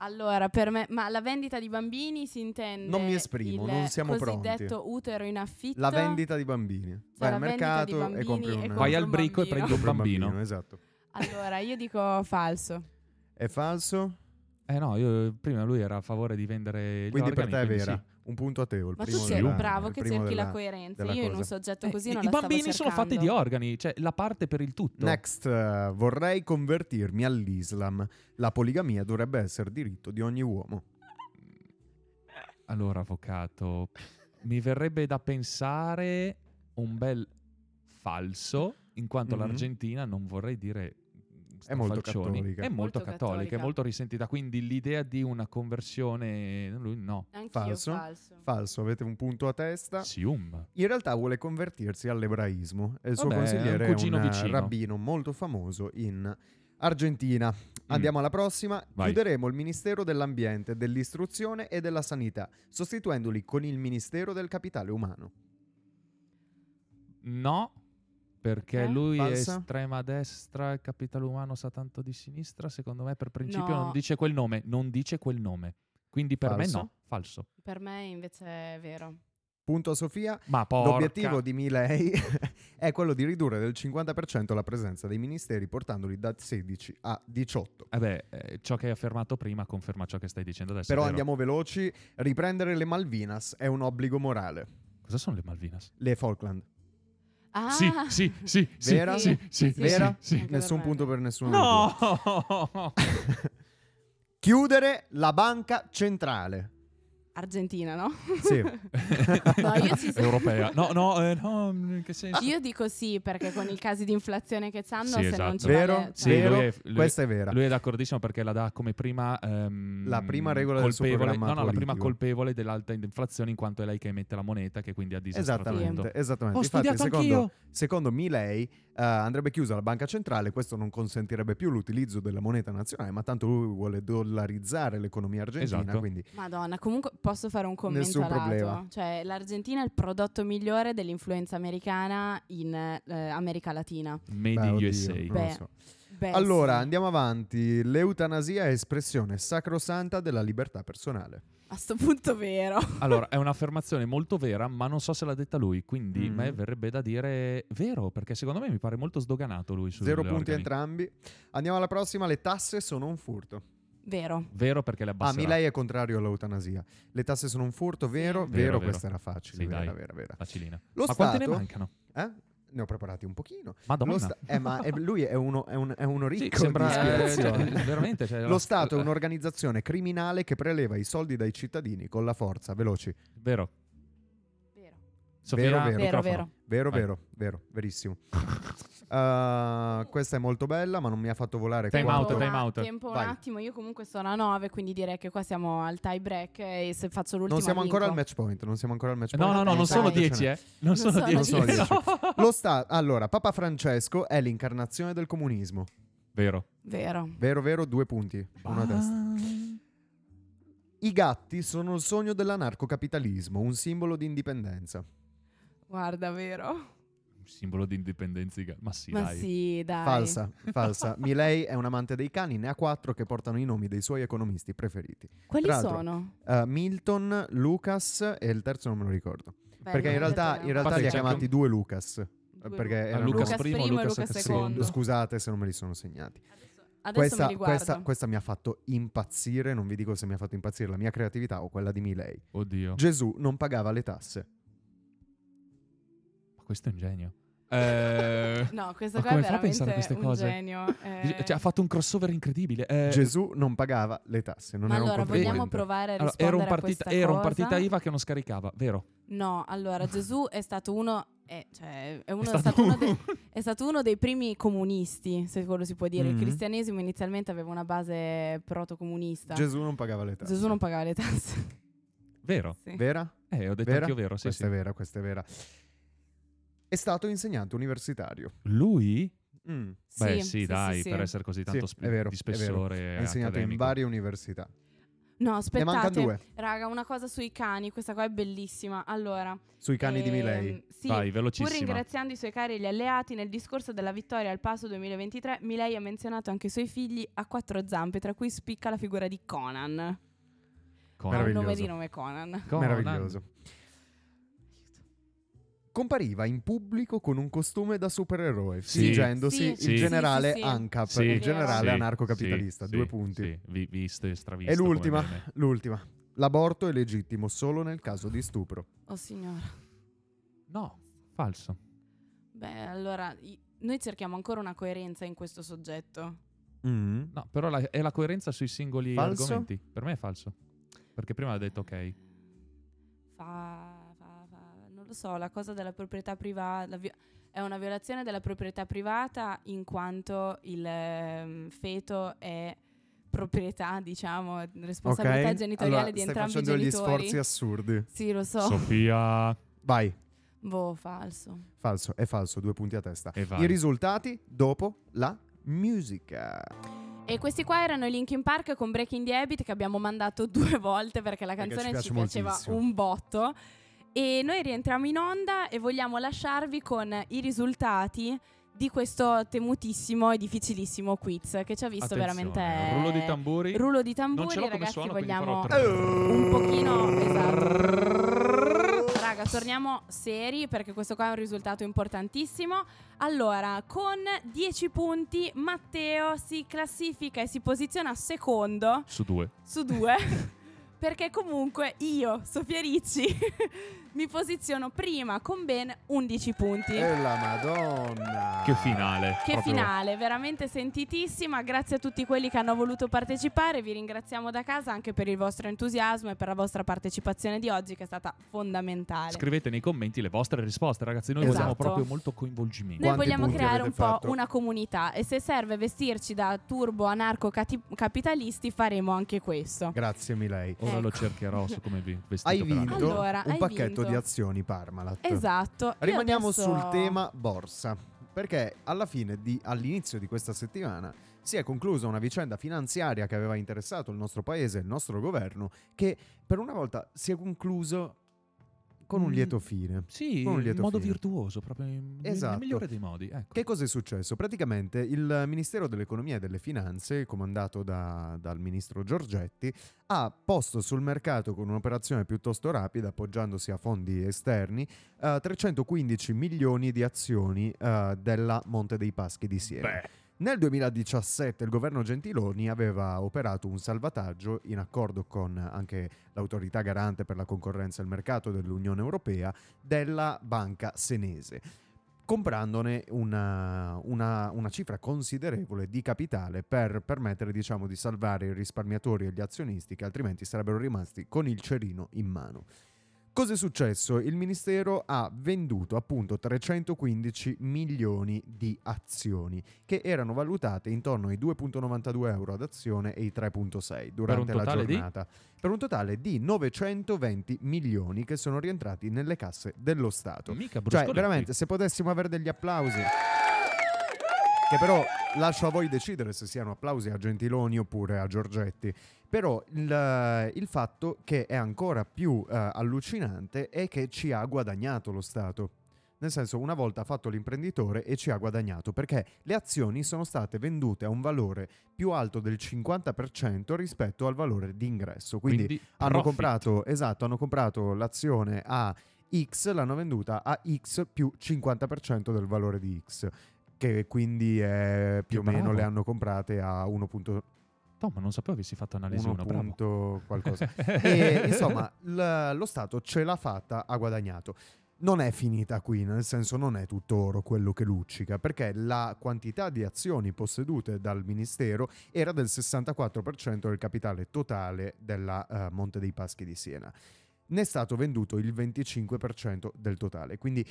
S3: Allora, per me, ma la vendita di bambini si intende
S1: Non mi esprimo,
S3: il
S1: non siamo
S3: cosiddetto
S1: pronti.
S3: utero in affitto.
S1: La vendita di bambini. Vai
S3: la
S1: al mercato e compri
S3: e
S1: un,
S3: compri
S2: Vai al brico e prendi un bambino.
S1: Esatto.
S3: Allora, io dico falso.
S1: È falso?
S2: Eh no, io prima lui era a favore di vendere gli
S1: Quindi per te è vera.
S2: sì.
S1: Un punto a Teo. Il
S3: Ma tu sei
S1: della-
S3: bravo che cerchi
S1: della-
S3: la coerenza.
S1: della
S3: Io in un
S1: cosa.
S3: soggetto
S2: Eh,
S3: così
S2: i-
S3: non
S2: I bambini sono fatti di organi, cioè la parte per il tutto.
S1: Next, eh, vorrei convertirmi all'Islam. La poligamia dovrebbe essere diritto di ogni uomo.
S2: Allora, avvocato, mi verrebbe da pensare un bel falso, in quanto
S1: Mhm.
S2: l'Argentina non vorrei dire
S1: È molto
S2: strafalcioni,
S1: cattolica.
S2: È molto,
S3: Molto
S2: cattolica, è
S3: cattolica.
S2: molto risentita, quindi l'idea di una conversione lui no.
S3: Anch'io
S1: Falso?
S3: falso.
S1: Falso, avete un punto a testa.
S2: Sium.
S1: In realtà vuole convertirsi all'ebraismo e il suo
S2: Vabbè,
S1: consigliere
S2: è
S1: è
S2: un cugino
S1: un
S2: vicino.
S1: rabbino molto famoso in Argentina. Andiamo alla prossima.
S2: Mm. Vai.
S1: Chiuderemo il Ministero dell'Ambiente, dell'Istruzione e della Sanità, sostituendoli con il Ministero del Capitale Umano.
S2: No, perché
S3: Perché?
S2: lui è
S1: Falsa?
S2: estrema destra, il capitale umano sa tanto di sinistra, secondo me per principio
S3: No.
S2: non dice quel nome, non dice quel nome. Quindi per
S1: Falso?
S2: me no, falso.
S3: Per me invece è vero.
S1: Punto a Sofia.
S2: Ma porca...
S1: L'obiettivo di Milei <laughs> è quello di ridurre del 50% la presenza dei ministeri portandoli da 16 a 18.
S2: Eh beh, eh, ciò che hai affermato prima conferma ciò che stai dicendo adesso.
S1: Però
S2: è
S1: andiamo veloci. Riprendere le Malvinas è un obbligo morale.
S2: Cosa sono le Malvinas?
S1: Le Falkland.
S3: Ah,
S2: Sì, sì, sì, sì,
S1: Vera?
S2: sì, sì,
S3: Sì,
S1: Vera?
S2: sì, sì.
S1: Nessun punto per nessuno.
S2: No! <laughs>
S1: Chiudere la banca centrale.
S3: Argentina, no?
S1: Sì. <laughs>
S3: No, io ci <laughs> sono-
S2: Europea. No, no, eh, no, in che senso?
S3: Io dico sì, perché con i casi di inflazione che hanno,
S2: Sì,
S3: se
S2: esatto.
S3: non ci
S1: Vero?
S3: vale...
S2: Sì,
S1: Vero?
S2: lui è- lui-
S1: Questa è vera.
S2: Lui è d'accordissimo perché la dà come prima ehm,
S1: La prima regola del suo
S2: colpevole,
S1: programma
S2: no, no, la prima colpevole dell'alta inflazione in quanto è lei che emette la moneta che quindi ha disastratto
S1: Esattamente, esattamente.
S2: Ho
S1: Infatti,
S2: studiato
S1: secondo,
S2: anch'io.
S1: secondo Milei eh, andrebbe chiusa la banca centrale, questo non consentirebbe più l'utilizzo della moneta nazionale, ma tanto lui vuole dollarizzare l'economia argentina,
S2: Esatto.
S1: quindi
S3: Madonna, comunque posso fare un commento
S1: Nessun
S3: a lato?
S1: problema.
S3: Cioè, l'Argentina è il prodotto migliore dell'influenza americana in eh, America Latina.
S2: Made
S1: beh,
S2: in
S1: oddio,
S2: USA.
S1: non lo
S3: Beh,
S1: so.
S3: Beh,
S1: Allora,
S3: sì,
S1: andiamo avanti. L'eutanasia è espressione sacrosanta della libertà personale.
S3: a sto punto vero. <laughs>
S2: Allora, è un'affermazione molto vera, ma non so se l'ha detta lui, quindi
S1: Mm.
S2: a me verrebbe da dire vero, perché secondo me mi pare molto sdoganato lui su
S1: Zero punti entrambi. Andiamo alla prossima. Le tasse sono un furto.
S3: Vero.
S2: Vero perché le
S1: Ah,
S2: abbasserà.
S1: Milei è contrario all'eutanasia. Le tasse sono un furto, vero?
S2: Vero,
S1: Vero,
S2: vero.
S1: questa era facile.
S2: Sì,
S1: vera,
S2: dai.
S1: vera, vera.
S2: Facilina.
S1: Lo
S2: ma quante ne
S1: Stato-
S2: mancano?
S1: Eh? Ne ho preparati un pochino.
S2: Madonna.
S1: Lo sta- eh, ma è- <laughs> lui è uno, è un- è uno
S2: Sì,
S1: ricco
S2: sembra
S1: di
S2: eh, cioè, <laughs> veramente. cioè,
S1: Lo Stato è
S2: eh,
S1: un'organizzazione criminale che preleva i soldi dai cittadini con la forza. Veloci.
S2: Vero.
S3: Vero.
S2: Sofia,
S1: Vero, vero.
S3: Vero, vero.
S1: Vero,
S2: Vai.
S1: vero, vero, verissimo. Uh, <laughs> questa è molto bella, ma non mi ha fatto volare
S2: Time
S1: quanto-
S2: out, time
S3: un-
S2: out.
S3: Tempo
S1: Vai.
S3: un attimo, io comunque sono a 9, quindi direi che qua siamo al tie break e se faccio l'ultima
S1: Non siamo ancora al
S3: vinco.
S1: match point, non siamo ancora al match
S2: No,
S1: point.
S2: no, no, non
S3: Dai,
S2: sono
S3: dai.
S2: 10, eh. Non
S3: Non
S2: sono
S3: sono
S2: 10.
S1: Non sono 10. <laughs>
S2: No.
S1: Lo sta- allora, Papa Francesco è l'incarnazione del comunismo.
S2: Vero.
S3: Vero.
S1: Vero, vero, due punti, uno a testa. I gatti sono il sogno dell'anarcocapitalismo, un simbolo di indipendenza.
S3: Guarda, vero.
S2: Un simbolo di indipendenza. di Ma sì,
S3: Ma
S2: dai.
S3: sì, dai.
S1: Falsa, falsa. Milei è un amante dei cani, ne ha quattro che portano i nomi dei suoi economisti preferiti.
S3: Quali
S1: Tra
S3: sono?
S1: Uh, Milton, Lucas e il terzo non me lo ricordo.
S3: Beh,
S1: perché in realtà, in realtà li ha chiamati due Lucas.
S3: Due
S1: perché
S3: Lucas.
S1: erano-
S2: Lucas
S3: Lucas
S2: primo,
S3: e
S2: Lucas
S3: Lucas
S2: secondo.
S3: secondo.
S1: Scusate se non me li sono segnati.
S3: Adesso
S1: Questa,
S3: me li guardo.
S1: questa, questa mi ha fatto impazzire, non vi dico se mi ha fatto impazzire la mia creatività o quella di Milei.
S2: Oddio.
S1: Gesù non pagava le tasse.
S2: Questo è un genio. Eh, <laughs>
S3: No, questo qua è veramente
S2: queste
S3: un
S2: cose?
S3: genio. eh.
S2: cioè, ha fatto un crossover incredibile. Eh,
S1: Gesù non pagava le tasse, non
S3: Ma
S1: era un
S3: allora vogliamo
S1: contribuente.
S3: provare a
S2: allora, era, un
S3: a
S2: partita,
S3: questa
S2: era un partita IVA che non scaricava, vero?
S3: No, allora Gesù è stato uno è, cioè, è uno,
S2: È
S3: è
S2: stato
S3: uno <laughs> dei, è stato uno dei primi comunisti, se quello si può dire.
S1: Mhm.
S3: Il cristianesimo inizialmente aveva una base protocomunista.
S1: Gesù non pagava le tasse.
S3: Gesù non pagava le tasse.
S2: Vero?
S3: Sì.
S1: Vera?
S2: Eh, ho detto
S1: Vera?
S2: anch'io vero, sì,
S1: questa
S2: sì.
S1: è vera, questa è vera. È stato insegnante universitario.
S2: Lui?
S1: Mm.
S2: Beh,
S3: Sì,
S2: sì,
S3: sì,
S2: dai,
S3: sì,
S2: per
S3: sì.
S2: essere così tanto
S1: è vero,
S2: di spessore
S1: Ha insegnato in varie università.
S3: No,
S1: Ne
S3: aspettate.
S1: due.
S3: Raga, una cosa sui cani, questa qua è bellissima. Allora,
S1: Sui cani di
S3: ehm,
S1: Milei.
S3: Sì,
S2: Vai,
S3: Pur
S2: velocissima.
S3: ringraziando i suoi cari e gli alleati, nel discorso della vittoria al Passo 2023, Milei ha menzionato anche i suoi figli a quattro zampe, tra cui spicca la figura di Conan.
S2: Con-
S3: Ha un nome di nome Conan.
S2: Conan.
S1: Meraviglioso. Compariva in pubblico con un costume da supereroe,
S2: Sì.
S1: fingendosi
S3: Sì,
S1: il generale
S3: sì, sì.
S1: ANCAP,
S2: Sì.
S1: il generale
S3: Sì,
S1: anarcocapitalista.
S2: sì,
S1: Due punti.
S2: sì, vi- visto e.
S1: E l'ultima, l'ultima. L'aborto è legittimo solo nel caso di stupro.
S3: Oh signora.
S2: No, falso.
S3: Beh, allora, noi cerchiamo ancora una coerenza in questo soggetto.
S1: Mm.
S2: No, però la- è la coerenza sui singoli
S1: Falso?
S2: argomenti. Per me è falso. Perché prima ha detto ok.
S3: Fa, so, la cosa della proprietà privata è una violazione della proprietà privata in quanto il ehm, feto è proprietà, diciamo, responsabilità
S1: Ok,
S3: genitoriale
S1: allora,
S3: di
S1: stai
S3: entrambi i
S1: facendo degli
S3: genitori.
S1: sforzi assurdi.
S3: Sì, lo so.
S2: Sofia.
S1: Vai,
S3: boh, falso.
S1: falso, è falso, due punti a testa.
S2: E vai.
S1: I risultati dopo la musica.
S3: E questi qua erano i Linkin Park con Breaking the Habit che abbiamo mandato due volte perché la
S1: Perché
S3: canzone
S1: ci
S3: ci,
S1: piace
S3: piaceva
S1: moltissimo.
S3: un botto. E noi rientriamo in onda e vogliamo lasciarvi con i risultati di questo temutissimo e difficilissimo quiz che ci ha visto
S2: Attenzione,
S3: veramente
S2: Rullo di tamburi.
S3: rullo di
S2: Non
S3: tamburi
S2: ce l'ho come
S3: ragazzi
S2: suono,
S3: vogliamo un pochino esatto raga torniamo seri perché questo qua è un risultato importantissimo allora con 10 punti Matteo si classifica e si posiziona secondo
S2: Su due.
S3: su due perché comunque io, Sofia Ricci, <laughs> mi posiziono prima con ben 11 punti.
S1: E la Madonna!
S2: Che finale.
S3: Che
S2: proprio-
S3: finale, veramente sentitissima. Grazie a tutti quelli che hanno voluto partecipare. Vi ringraziamo da casa anche per il vostro entusiasmo e per la vostra partecipazione di oggi, che è stata fondamentale.
S2: Scrivete nei commenti le vostre risposte, ragazzi. Noi
S3: Esatto.
S2: vogliamo proprio molto coinvolgimento.
S3: Noi
S1: Quanti
S3: vogliamo creare un po'
S1: fatto?
S3: una comunità e se serve vestirci da turbo anarco-capitalisti faremo anche questo.
S1: Grazie Milei.
S3: Ecco.
S2: Lo cercherò su come vi <laughs> vestito
S1: Hai vinto.
S3: Allora,
S1: un
S3: hai
S1: pacchetto
S3: vinto.
S1: di azioni Parmalat.
S3: Esatto.
S1: Rimaniamo
S3: adesso-
S1: sul tema borsa, perché alla fine di, all'inizio di questa settimana si è conclusa una vicenda finanziaria che aveva interessato il nostro paese e il nostro governo, che per una volta si è concluso con un
S2: Mm,
S1: lieto fine.
S2: Sì,
S1: Con un
S2: in
S1: lieto
S2: modo
S1: fine.
S2: virtuoso, proprio in-
S1: Esatto.
S2: nel migliore dei modi. Ecco.
S1: Che cosa è successo? Praticamente il Ministero dell'Economia e delle Finanze, comandato da- dal ministro Giorgetti, ha posto sul mercato con un'operazione piuttosto rapida, appoggiandosi a fondi esterni, eh, 315 milioni di azioni eh, della Monte dei Paschi di Siena.
S2: Beh,
S1: Nel 2017 il governo Gentiloni aveva operato un salvataggio in accordo con anche l'autorità garante per la concorrenza e il mercato dell'Unione Europea della banca senese comprandone una, una- una cifra considerevole di capitale per permettere diciamo, di salvare i risparmiatori e gli azionisti che altrimenti sarebbero rimasti con il cerino in mano. Cosa è successo? Il Ministero ha venduto appunto 315 milioni di azioni che erano valutate intorno ai 2,92 euro ad azione e i 3,6 durante la
S2: totale di?
S1: giornata. Per un totale di 920 milioni che sono rientrati nelle casse dello Stato.
S2: mica
S1: Cioè, veramente, se potessimo avere degli applausi. Che però lascio a voi decidere se siano applausi a Gentiloni oppure a Giorgetti. Però il, il fatto che è ancora più eh, allucinante è che ci ha guadagnato lo Stato. Nel senso, una volta ha fatto l'imprenditore e ci ha guadagnato perché le azioni sono state vendute a un valore più alto del 50% rispetto al valore di ingresso. Quindi,
S2: Quindi
S1: hanno comprato, esatto, hanno comprato l'azione a X, l'hanno venduta a X più 50% del valore di X, che quindi è più o meno le hanno comprate a 1.1
S2: No, ma non sapevo avessi fatto analisi 1, bravo.
S1: punto qualcosa. <laughs> e insomma, l- lo Stato ce l'ha fatta, ha guadagnato. Non è finita qui, nel senso non è tutto oro quello che luccica, perché la quantità di azioni possedute dal Ministero era del 64% del capitale totale della eh, Monte dei Paschi di Siena. Ne è stato venduto il 25% del totale, quindi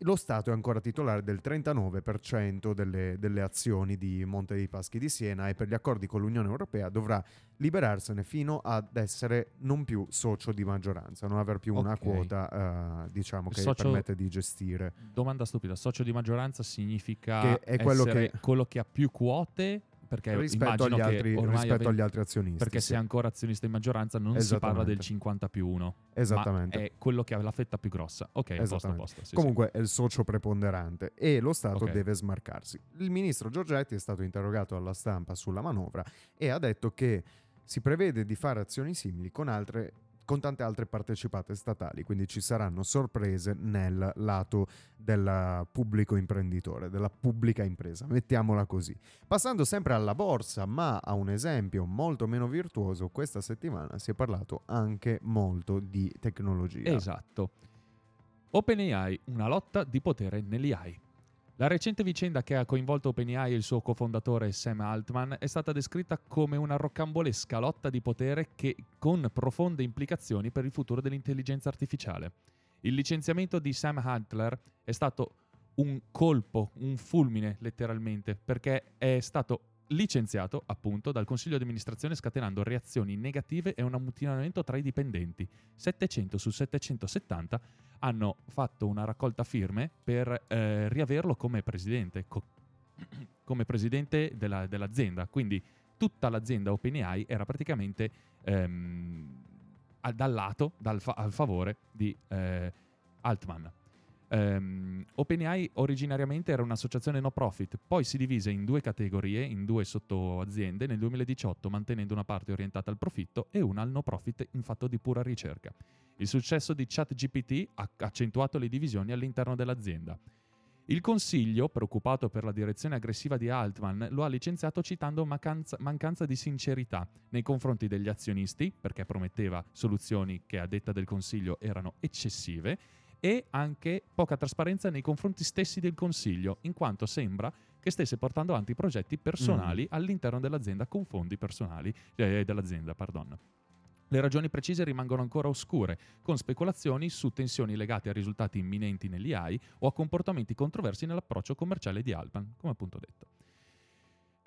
S1: lo Stato è ancora titolare del 39% delle, delle azioni di Monte dei Paschi di Siena e per gli accordi con l'Unione Europea dovrà liberarsene fino ad essere non più socio di maggioranza, non aver più una
S2: Ok.
S1: quota eh, diciamo che
S2: Socio-
S1: permette di gestire.
S2: Domanda stupida, socio di maggioranza significa
S1: Che è quello
S2: essere
S1: che-
S2: quello che ha più quote? Perché
S1: rispetto agli, altri, rispetto
S2: ave-
S1: agli altri azionisti.
S2: Perché
S1: sì.
S2: se è ancora azionista in maggioranza non si parla del
S1: Esattamente.
S2: 50 più 1.
S1: Esattamente.
S2: È quello che ha la fetta più grossa. Ok, posto, posto. sì,
S1: Comunque è il socio preponderante e lo Stato
S2: Ok.
S1: deve smarcarsi. Il ministro Giorgetti è stato interrogato alla stampa sulla manovra e ha detto che si prevede di fare azioni simili con, altre, con tante altre partecipate statali, quindi ci saranno sorprese nel lato del pubblico imprenditore, della pubblica impresa, mettiamola così. Passando sempre alla borsa, ma a un esempio molto meno virtuoso, questa settimana si è parlato anche molto di tecnologia.
S2: Esatto. OpenAI, una lotta di potere nell'AI. La recente vicenda che ha coinvolto OpenAI e il suo cofondatore Sam Altman è stata descritta come una roccambolesca lotta di potere che con profonde implicazioni per il futuro dell'intelligenza artificiale. Il licenziamento di Sam Altman è stato un colpo, un fulmine letteralmente, perché è stato licenziato appunto dal consiglio di amministrazione scatenando reazioni negative e un ammutinamento tra i dipendenti. 700 su 770 hanno fatto una raccolta firme per eh, riaverlo come presidente, co- <clears throat> come presidente della- dell'azienda. Quindi tutta l'azienda OpenAI era praticamente ehm, al- dal lato, dal fa- al favore di eh, Altman. Ehm, OpenAI originariamente era un'associazione no profit, poi si divise in due categorie, in due sottoaziende nel 2018, mantenendo una parte orientata al profitto e una al no profit in fatto di pura ricerca. Il successo di ChatGPT ha accentuato le divisioni all'interno dell'azienda. Il Consiglio, preoccupato per la direzione aggressiva di Altman, lo ha licenziato citando mancanza, mancanza di sincerità nei confronti degli azionisti, perché prometteva soluzioni che a detta del Consiglio erano eccessive, e anche poca trasparenza nei confronti stessi del Consiglio, in quanto sembra che stesse portando avanti progetti personali
S1: Mm.
S2: all'interno dell'azienda con fondi personali eh, dell'azienda, pardon. Le ragioni precise rimangono ancora oscure, con speculazioni su tensioni legate a risultati imminenti negli AI o a comportamenti controversi nell'approccio commerciale di Altman, come appunto detto.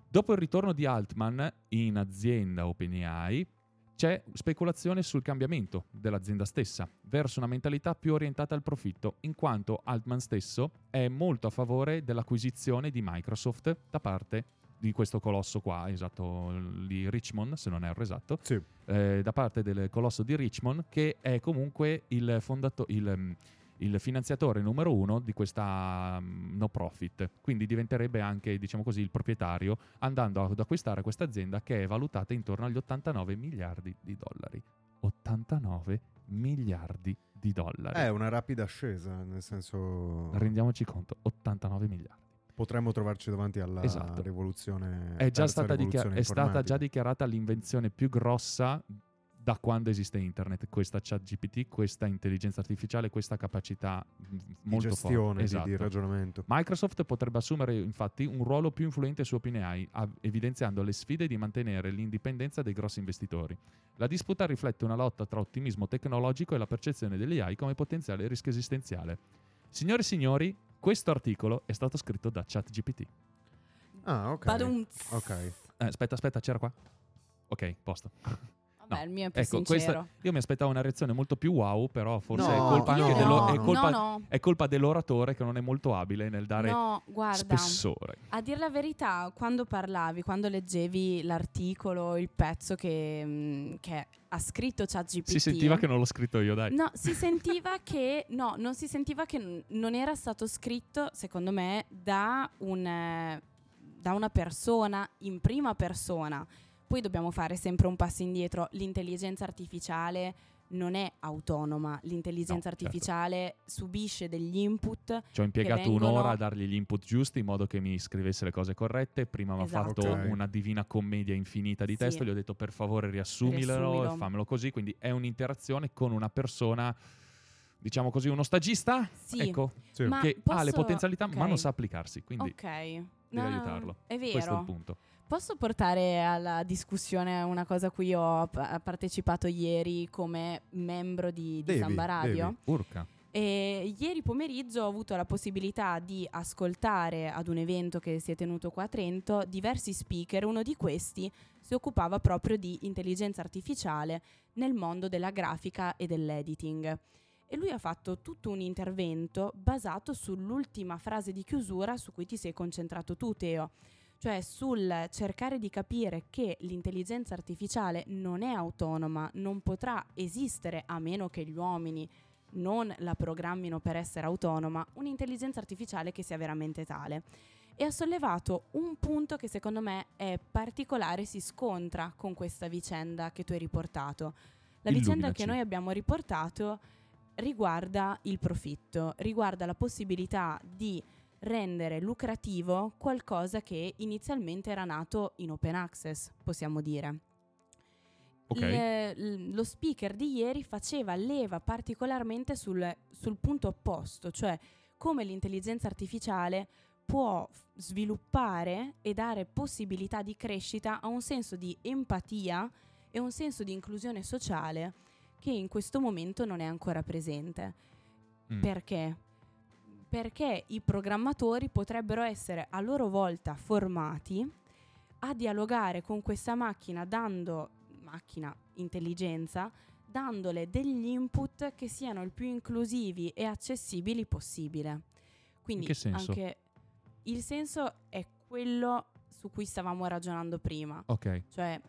S2: Dopo il ritorno di Altman in azienda OpenAI, c'è speculazione sul cambiamento dell'azienda stessa verso una mentalità più orientata al profitto, in quanto Altman stesso è molto a favore dell'acquisizione di Microsoft da parte di questo colosso qua, esatto, di Richmond, se non erro esatto,
S1: Sì.
S2: eh, da parte del colosso di Richmond, che è comunque il, fondato- il, mm, il finanziatore numero uno di questa mm, no profit. Quindi diventerebbe anche, diciamo così, il proprietario andando ad acquistare questa azienda che è valutata intorno agli 89 miliardi di dollari. 89 miliardi di dollari.
S1: È una rapida ascesa, nel senso
S2: Rendiamoci conto, 89 miliardi.
S1: potremmo trovarci davanti alla
S2: Esatto.
S1: rivoluzione
S2: È, già stata, dichiar- è stata già dichiarata l'invenzione più grossa da quando esiste internet, questa chat GPT, questa intelligenza artificiale, questa capacità
S1: di
S2: molto
S1: gestione,
S2: forte.
S1: di-
S2: Esatto.
S1: di ragionamento.
S2: Microsoft potrebbe assumere infatti un ruolo più influente su OpenAI, av- evidenziando le sfide di mantenere l'indipendenza dei grossi investitori. La disputa riflette una lotta tra ottimismo tecnologico e la percezione dell'AI come potenziale rischio esistenziale. Signore e signori, questo articolo è stato scritto da ChatGPT.
S1: Ah, ok.
S3: Badumts.
S1: Ok.
S2: Eh, aspetta, aspetta, c'era qua? Ok, posto. No.
S3: il mio è più
S2: Ecco,
S3: sincero.
S2: questa- io mi aspettavo una reazione molto più wow, però forse
S1: No,
S2: è colpa
S1: no,
S2: dello- è colpa-
S3: no, no,
S2: è colpa dell'oratore che non è molto abile nel dare
S3: no, guarda.
S2: spessore.
S3: A dire la verità, quando parlavi, quando leggevi l'articolo, il pezzo che, mm, che ha scritto ChatGPT,
S2: Si sentiva che non l'ho scritto io, dai.
S3: No, si <laughs> sentiva che no, non si sentiva che non era stato scritto, secondo me, da, un, eh, da una persona in prima persona. Poi dobbiamo fare sempre un passo indietro. L'intelligenza artificiale non è autonoma, l'intelligenza
S2: No, certo.
S3: artificiale subisce degli input.
S2: Ci ho impiegato
S3: vengono-
S2: un'ora a dargli gli input giusti in modo che mi scrivesse le cose corrette. Prima mi ha
S3: Esatto.
S2: fatto
S1: Ok.
S2: una divina commedia infinita di
S3: Sì.
S2: testo. Gli ho detto per favore riassumilo
S3: Riassumilo.
S2: e fammelo così. Quindi è un'interazione con una persona, diciamo così, uno stagista.
S3: Sì,
S2: Ecco,
S1: Sì.
S3: Ma
S2: che ha le
S3: posso-
S2: potenzialità ma
S3: ok.
S2: non sa applicarsi. Quindi
S3: ok.
S2: devi
S3: No,
S2: aiutarlo.
S3: È
S2: questo è
S3: vero.
S2: il punto.
S3: Posso portare alla discussione una cosa a cui ho pa- partecipato ieri come membro di, di Samba Radio?
S2: Urca.
S3: E ieri pomeriggio ho avuto la possibilità di ascoltare ad un evento che si è tenuto qua a Trento diversi speaker. Uno di questi si occupava proprio di intelligenza artificiale nel mondo della grafica e dell'editing. E lui ha fatto tutto un intervento basato sull'ultima frase di chiusura su cui ti sei concentrato tu, Teo cioè sul cercare di capire che l'intelligenza artificiale non è autonoma, non potrà esistere a meno che gli uomini non la programmino per essere autonoma, un'intelligenza artificiale che sia veramente tale. E ha sollevato un punto che secondo me è particolare, si scontra con questa vicenda che tu hai riportato. La vicenda
S2: Illuminaci.
S3: che noi abbiamo riportato riguarda il profitto, riguarda la possibilità di rendere lucrativo qualcosa che inizialmente era nato in open access, possiamo dire.
S2: Ok.
S3: Le- lo speaker di ieri faceva leva particolarmente sul, sul punto opposto, cioè come l'intelligenza artificiale può sviluppare e dare possibilità di crescita a un senso di empatia e un senso di inclusione sociale che in questo momento non è ancora presente.
S2: Mm.
S3: Perché? Perché i programmatori potrebbero essere a loro volta formati a dialogare con questa macchina dando macchina intelligenza dandole degli input che siano il più inclusivi e accessibili possibile. Quindi
S2: che senso?
S3: anche il senso è quello su cui stavamo ragionando prima,
S2: Ok.
S3: cioè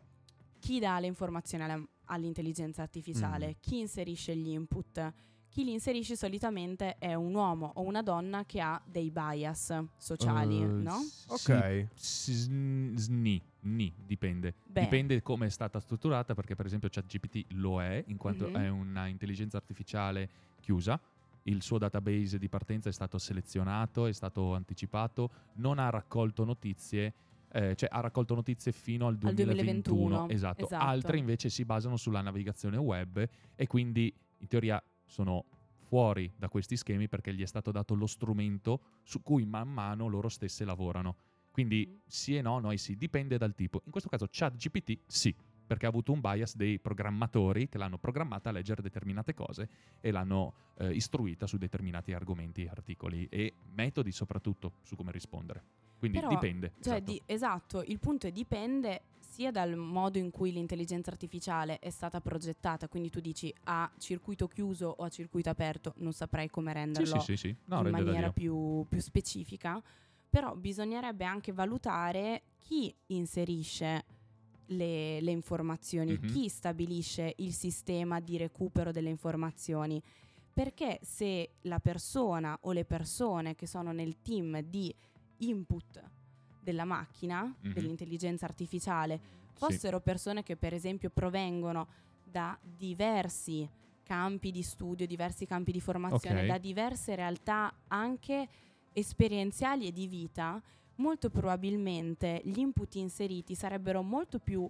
S3: chi dà le informazioni alla- all'intelligenza artificiale,
S1: Mm.
S3: chi inserisce gli input. Chi li inserisce solitamente è un uomo o una donna che ha dei bias sociali,
S2: Eh,
S3: no?
S1: Ok.
S2: sì, sn- sni, ni, dipende.
S3: Beh.
S2: Dipende come è stata strutturata, perché per esempio ChatGPT lo è, in quanto
S3: Mhm.
S2: è una intelligenza artificiale chiusa, il suo database di partenza è stato selezionato, è stato anticipato, non ha raccolto notizie. eh, cioè ha raccolto notizie fino al
S3: Al
S2: 2021,
S3: 2021,
S2: esatto.
S3: esatto.
S2: altre invece si basano sulla navigazione web e quindi in teoria sono fuori da questi schemi perché gli è stato dato lo strumento su cui man mano loro stesse lavorano. Quindi
S3: Mhm.
S2: sì e no, noi sì, dipende dal tipo. In questo caso ChatGPT sì, perché ha avuto un bias dei programmatori che l'hanno programmata a leggere determinate cose e l'hanno eh, istruita su determinati argomenti, articoli e metodi soprattutto su come rispondere. Quindi
S3: Però,
S2: dipende.
S3: Cioè,
S2: esatto.
S3: di- esatto, il punto è dipende sia dal modo in cui l'intelligenza artificiale è stata progettata, quindi tu dici a circuito chiuso o a circuito aperto, non saprei come renderlo
S2: sì, sì, sì. No,
S3: in maniera più, più specifica, però bisognerebbe anche valutare chi inserisce le, le informazioni,
S2: Mhm.
S3: chi stabilisce il sistema di recupero delle informazioni. Perché se la persona o le persone che sono nel team di input della macchina,
S2: Mhm.
S3: dell'intelligenza artificiale,
S2: Sì.
S3: fossero persone che per esempio provengono da diversi campi di studio, diversi campi di formazione,
S2: Ok.
S3: da diverse realtà anche esperienziali e di vita, molto probabilmente gli input inseriti sarebbero molto più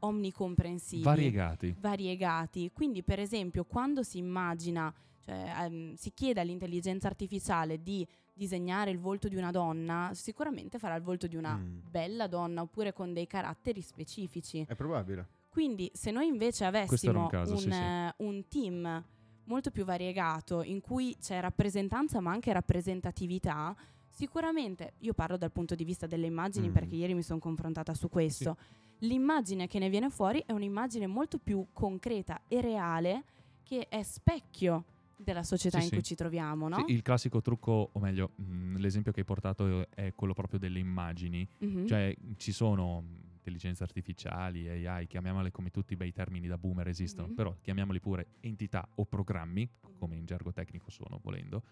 S3: omnicomprensivi
S2: Variegati.
S3: variegati. Quindi, per esempio, quando si immagina, cioè ehm, si chiede all'intelligenza artificiale di disegnare il volto di una donna, sicuramente farà il volto di una
S1: Mm.
S3: bella donna oppure con dei caratteri specifici.
S1: È probabile.
S3: Quindi, se noi invece avessimo
S2: un caso, sì, sì.
S3: eh, un team molto più variegato in cui c'è rappresentanza ma anche rappresentatività, sicuramente io parlo dal punto di vista delle immagini
S1: Mm.
S3: perché ieri mi sono confrontata su questo. L'immagine che ne viene fuori è un'immagine molto più concreta e reale che è specchio della società
S2: Sì,
S3: in
S2: sì.
S3: cui ci troviamo, no?
S2: Sì, il classico trucco, o meglio, mh, l'esempio che hai portato è quello proprio delle immagini.
S3: Mhm.
S2: Cioè, ci sono mh, intelligenze artificiali, AI, chiamiamole come tutti i bei termini da boomer esistono,
S3: Mhm.
S2: però chiamiamoli pure entità o programmi, come in gergo tecnico sono, volendo,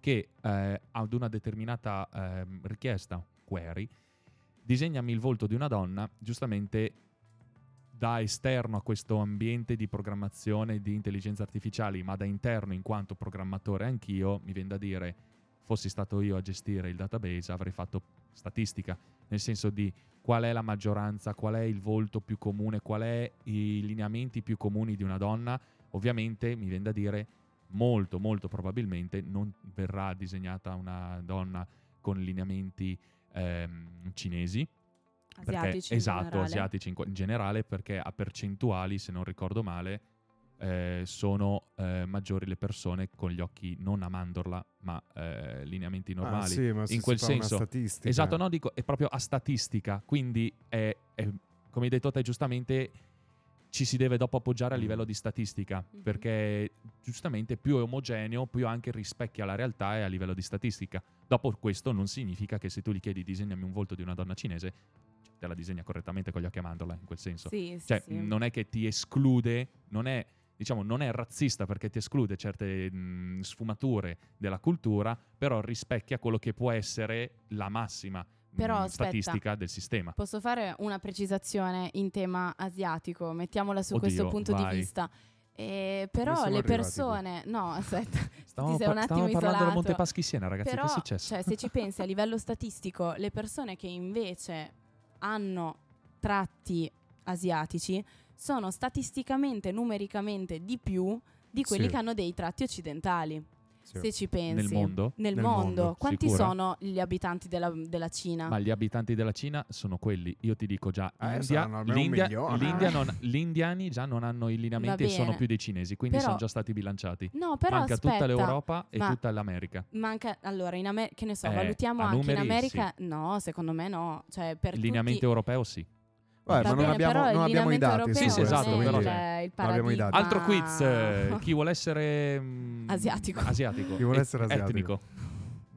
S2: che eh, ad una determinata ehm, richiesta, query, disegnami il volto di una donna, giustamente da esterno a questo ambiente di programmazione di intelligenza artificiali, ma da interno in quanto programmatore anch'io, mi viene da dire, fossi stato io a gestire il database, avrei fatto statistica, nel senso di qual è la maggioranza, qual è il volto più comune, qual è i lineamenti più comuni di una donna. Ovviamente mi viene da dire molto molto probabilmente non verrà disegnata una donna con lineamenti ehm, cinesi
S3: asiatici. in
S2: esatto,
S3: generale.
S2: asiatici in, in generale, perché a percentuali, se non ricordo male, eh, sono eh, maggiori le persone con gli occhi non a mandorla, ma eh, lineamenti normali.
S1: Ah, sì, ma se
S2: in
S1: si
S2: quel
S1: fa una
S2: senso.
S1: statistica.
S2: Esatto, no, dico, è proprio a statistica, quindi è, è- come hai detto te giustamente, ci si deve dopo appoggiare a
S1: Mm.
S2: livello di statistica,
S3: Mhm.
S2: perché giustamente più è omogeneo, più anche rispecchia la realtà e a livello di statistica. Dopo questo non significa che se tu gli chiedi disegnami un volto di una donna cinese, te la disegna correttamente con gli occhi a mandorla, in quel senso.
S3: Sì,
S2: Cioè,
S3: sì.
S2: non è che ti esclude, non è, diciamo, non è razzista perché ti esclude certe mh, sfumature della cultura, però rispecchia quello che può essere la massima mh,
S3: Però, aspetta.
S2: statistica del sistema.
S3: Posso fare una precisazione in tema asiatico? Mettiamola su
S2: Oddio,
S3: questo punto
S2: vai.
S3: di vista. Eh, però le persone, no, aspetta, <laughs>
S2: Stavamo,
S3: sei
S2: par-
S3: un attimo
S2: parlando del Montepaschi Siena, ragazzi,
S3: però,
S2: che è successo?
S3: cioè, se ci pensi a livello statistico, le persone che invece hanno tratti asiatici sono statisticamente, numericamente di più di quelli
S1: Sì.
S3: che hanno dei tratti occidentali.
S1: Sì.
S3: Se ci pensi.
S2: Nel mondo?
S3: Nel,
S1: Nel
S3: mondo.
S1: mondo,
S3: Quanti
S2: sicura?
S3: sono gli abitanti della, della Cina?
S2: Ma gli abitanti della Cina sono quelli, io ti dico già,
S1: Eh,
S2: India- l'India- l'India non- gli indiani già non hanno i lineamenti e sono più dei cinesi, quindi
S3: Però-
S2: sono già stati bilanciati.
S3: No, però
S2: Manca
S3: aspetta.
S2: tutta l'Europa e
S3: ma-
S2: tutta l'America.
S3: Manca, allora, in America, che ne so,
S2: Eh,
S3: valutiamo anche in America. No, secondo me no. Cioè, per
S2: Il lineamento
S3: tutti...
S2: europeo sì.
S1: Vabbè,
S3: Va
S1: ma non
S3: bene,
S1: abbiamo, non abbiamo i dati
S2: Sì, sì, esatto, però-
S3: il,
S1: abbiamo i dati.
S2: Altro quiz, eh, chi vuole essere mm,
S3: Asiatico.
S2: asiatico.
S1: Chi vuole essere asiatico.
S2: Etnico.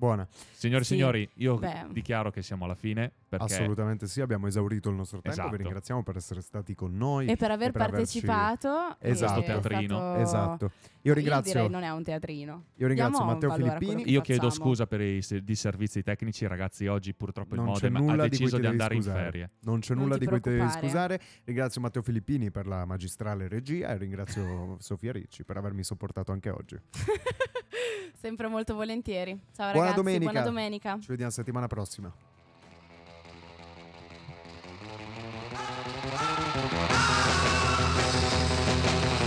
S1: Buona,
S2: Signori e
S3: Sì,
S2: signori, io
S3: beh.
S2: dichiaro che siamo alla fine perché
S1: assolutamente sì, abbiamo esaurito il nostro tempo,
S2: Esatto.
S1: vi ringraziamo per essere stati con noi.
S3: E per aver
S1: e per averci-
S3: partecipato.
S1: Esatto.
S3: è
S2: teatrino.
S3: stato-
S1: Esatto. Io ringrazio,
S3: direi non è un teatrino.
S1: io ringrazio
S3: Diamo
S1: Matteo
S3: a
S1: Filippini.
S2: io chiedo scusa per i se- disservizi tecnici, ragazzi, oggi purtroppo il
S1: Non c'è
S2: modem ha
S1: di
S2: deciso di,
S1: devi
S2: andare in
S1: scusare.
S2: ferie.
S1: Non c'è
S3: Non
S1: nulla di cui ti devi scusare. Ringrazio Matteo Filippini per la magistrale regia e ringrazio Sofia Ricci per avermi sopportato anche oggi. <laughs>
S3: Sempre molto volentieri. Ciao
S1: Buona
S3: ragazzi,
S1: domenica.
S3: buona domenica.
S1: Ci vediamo settimana prossima.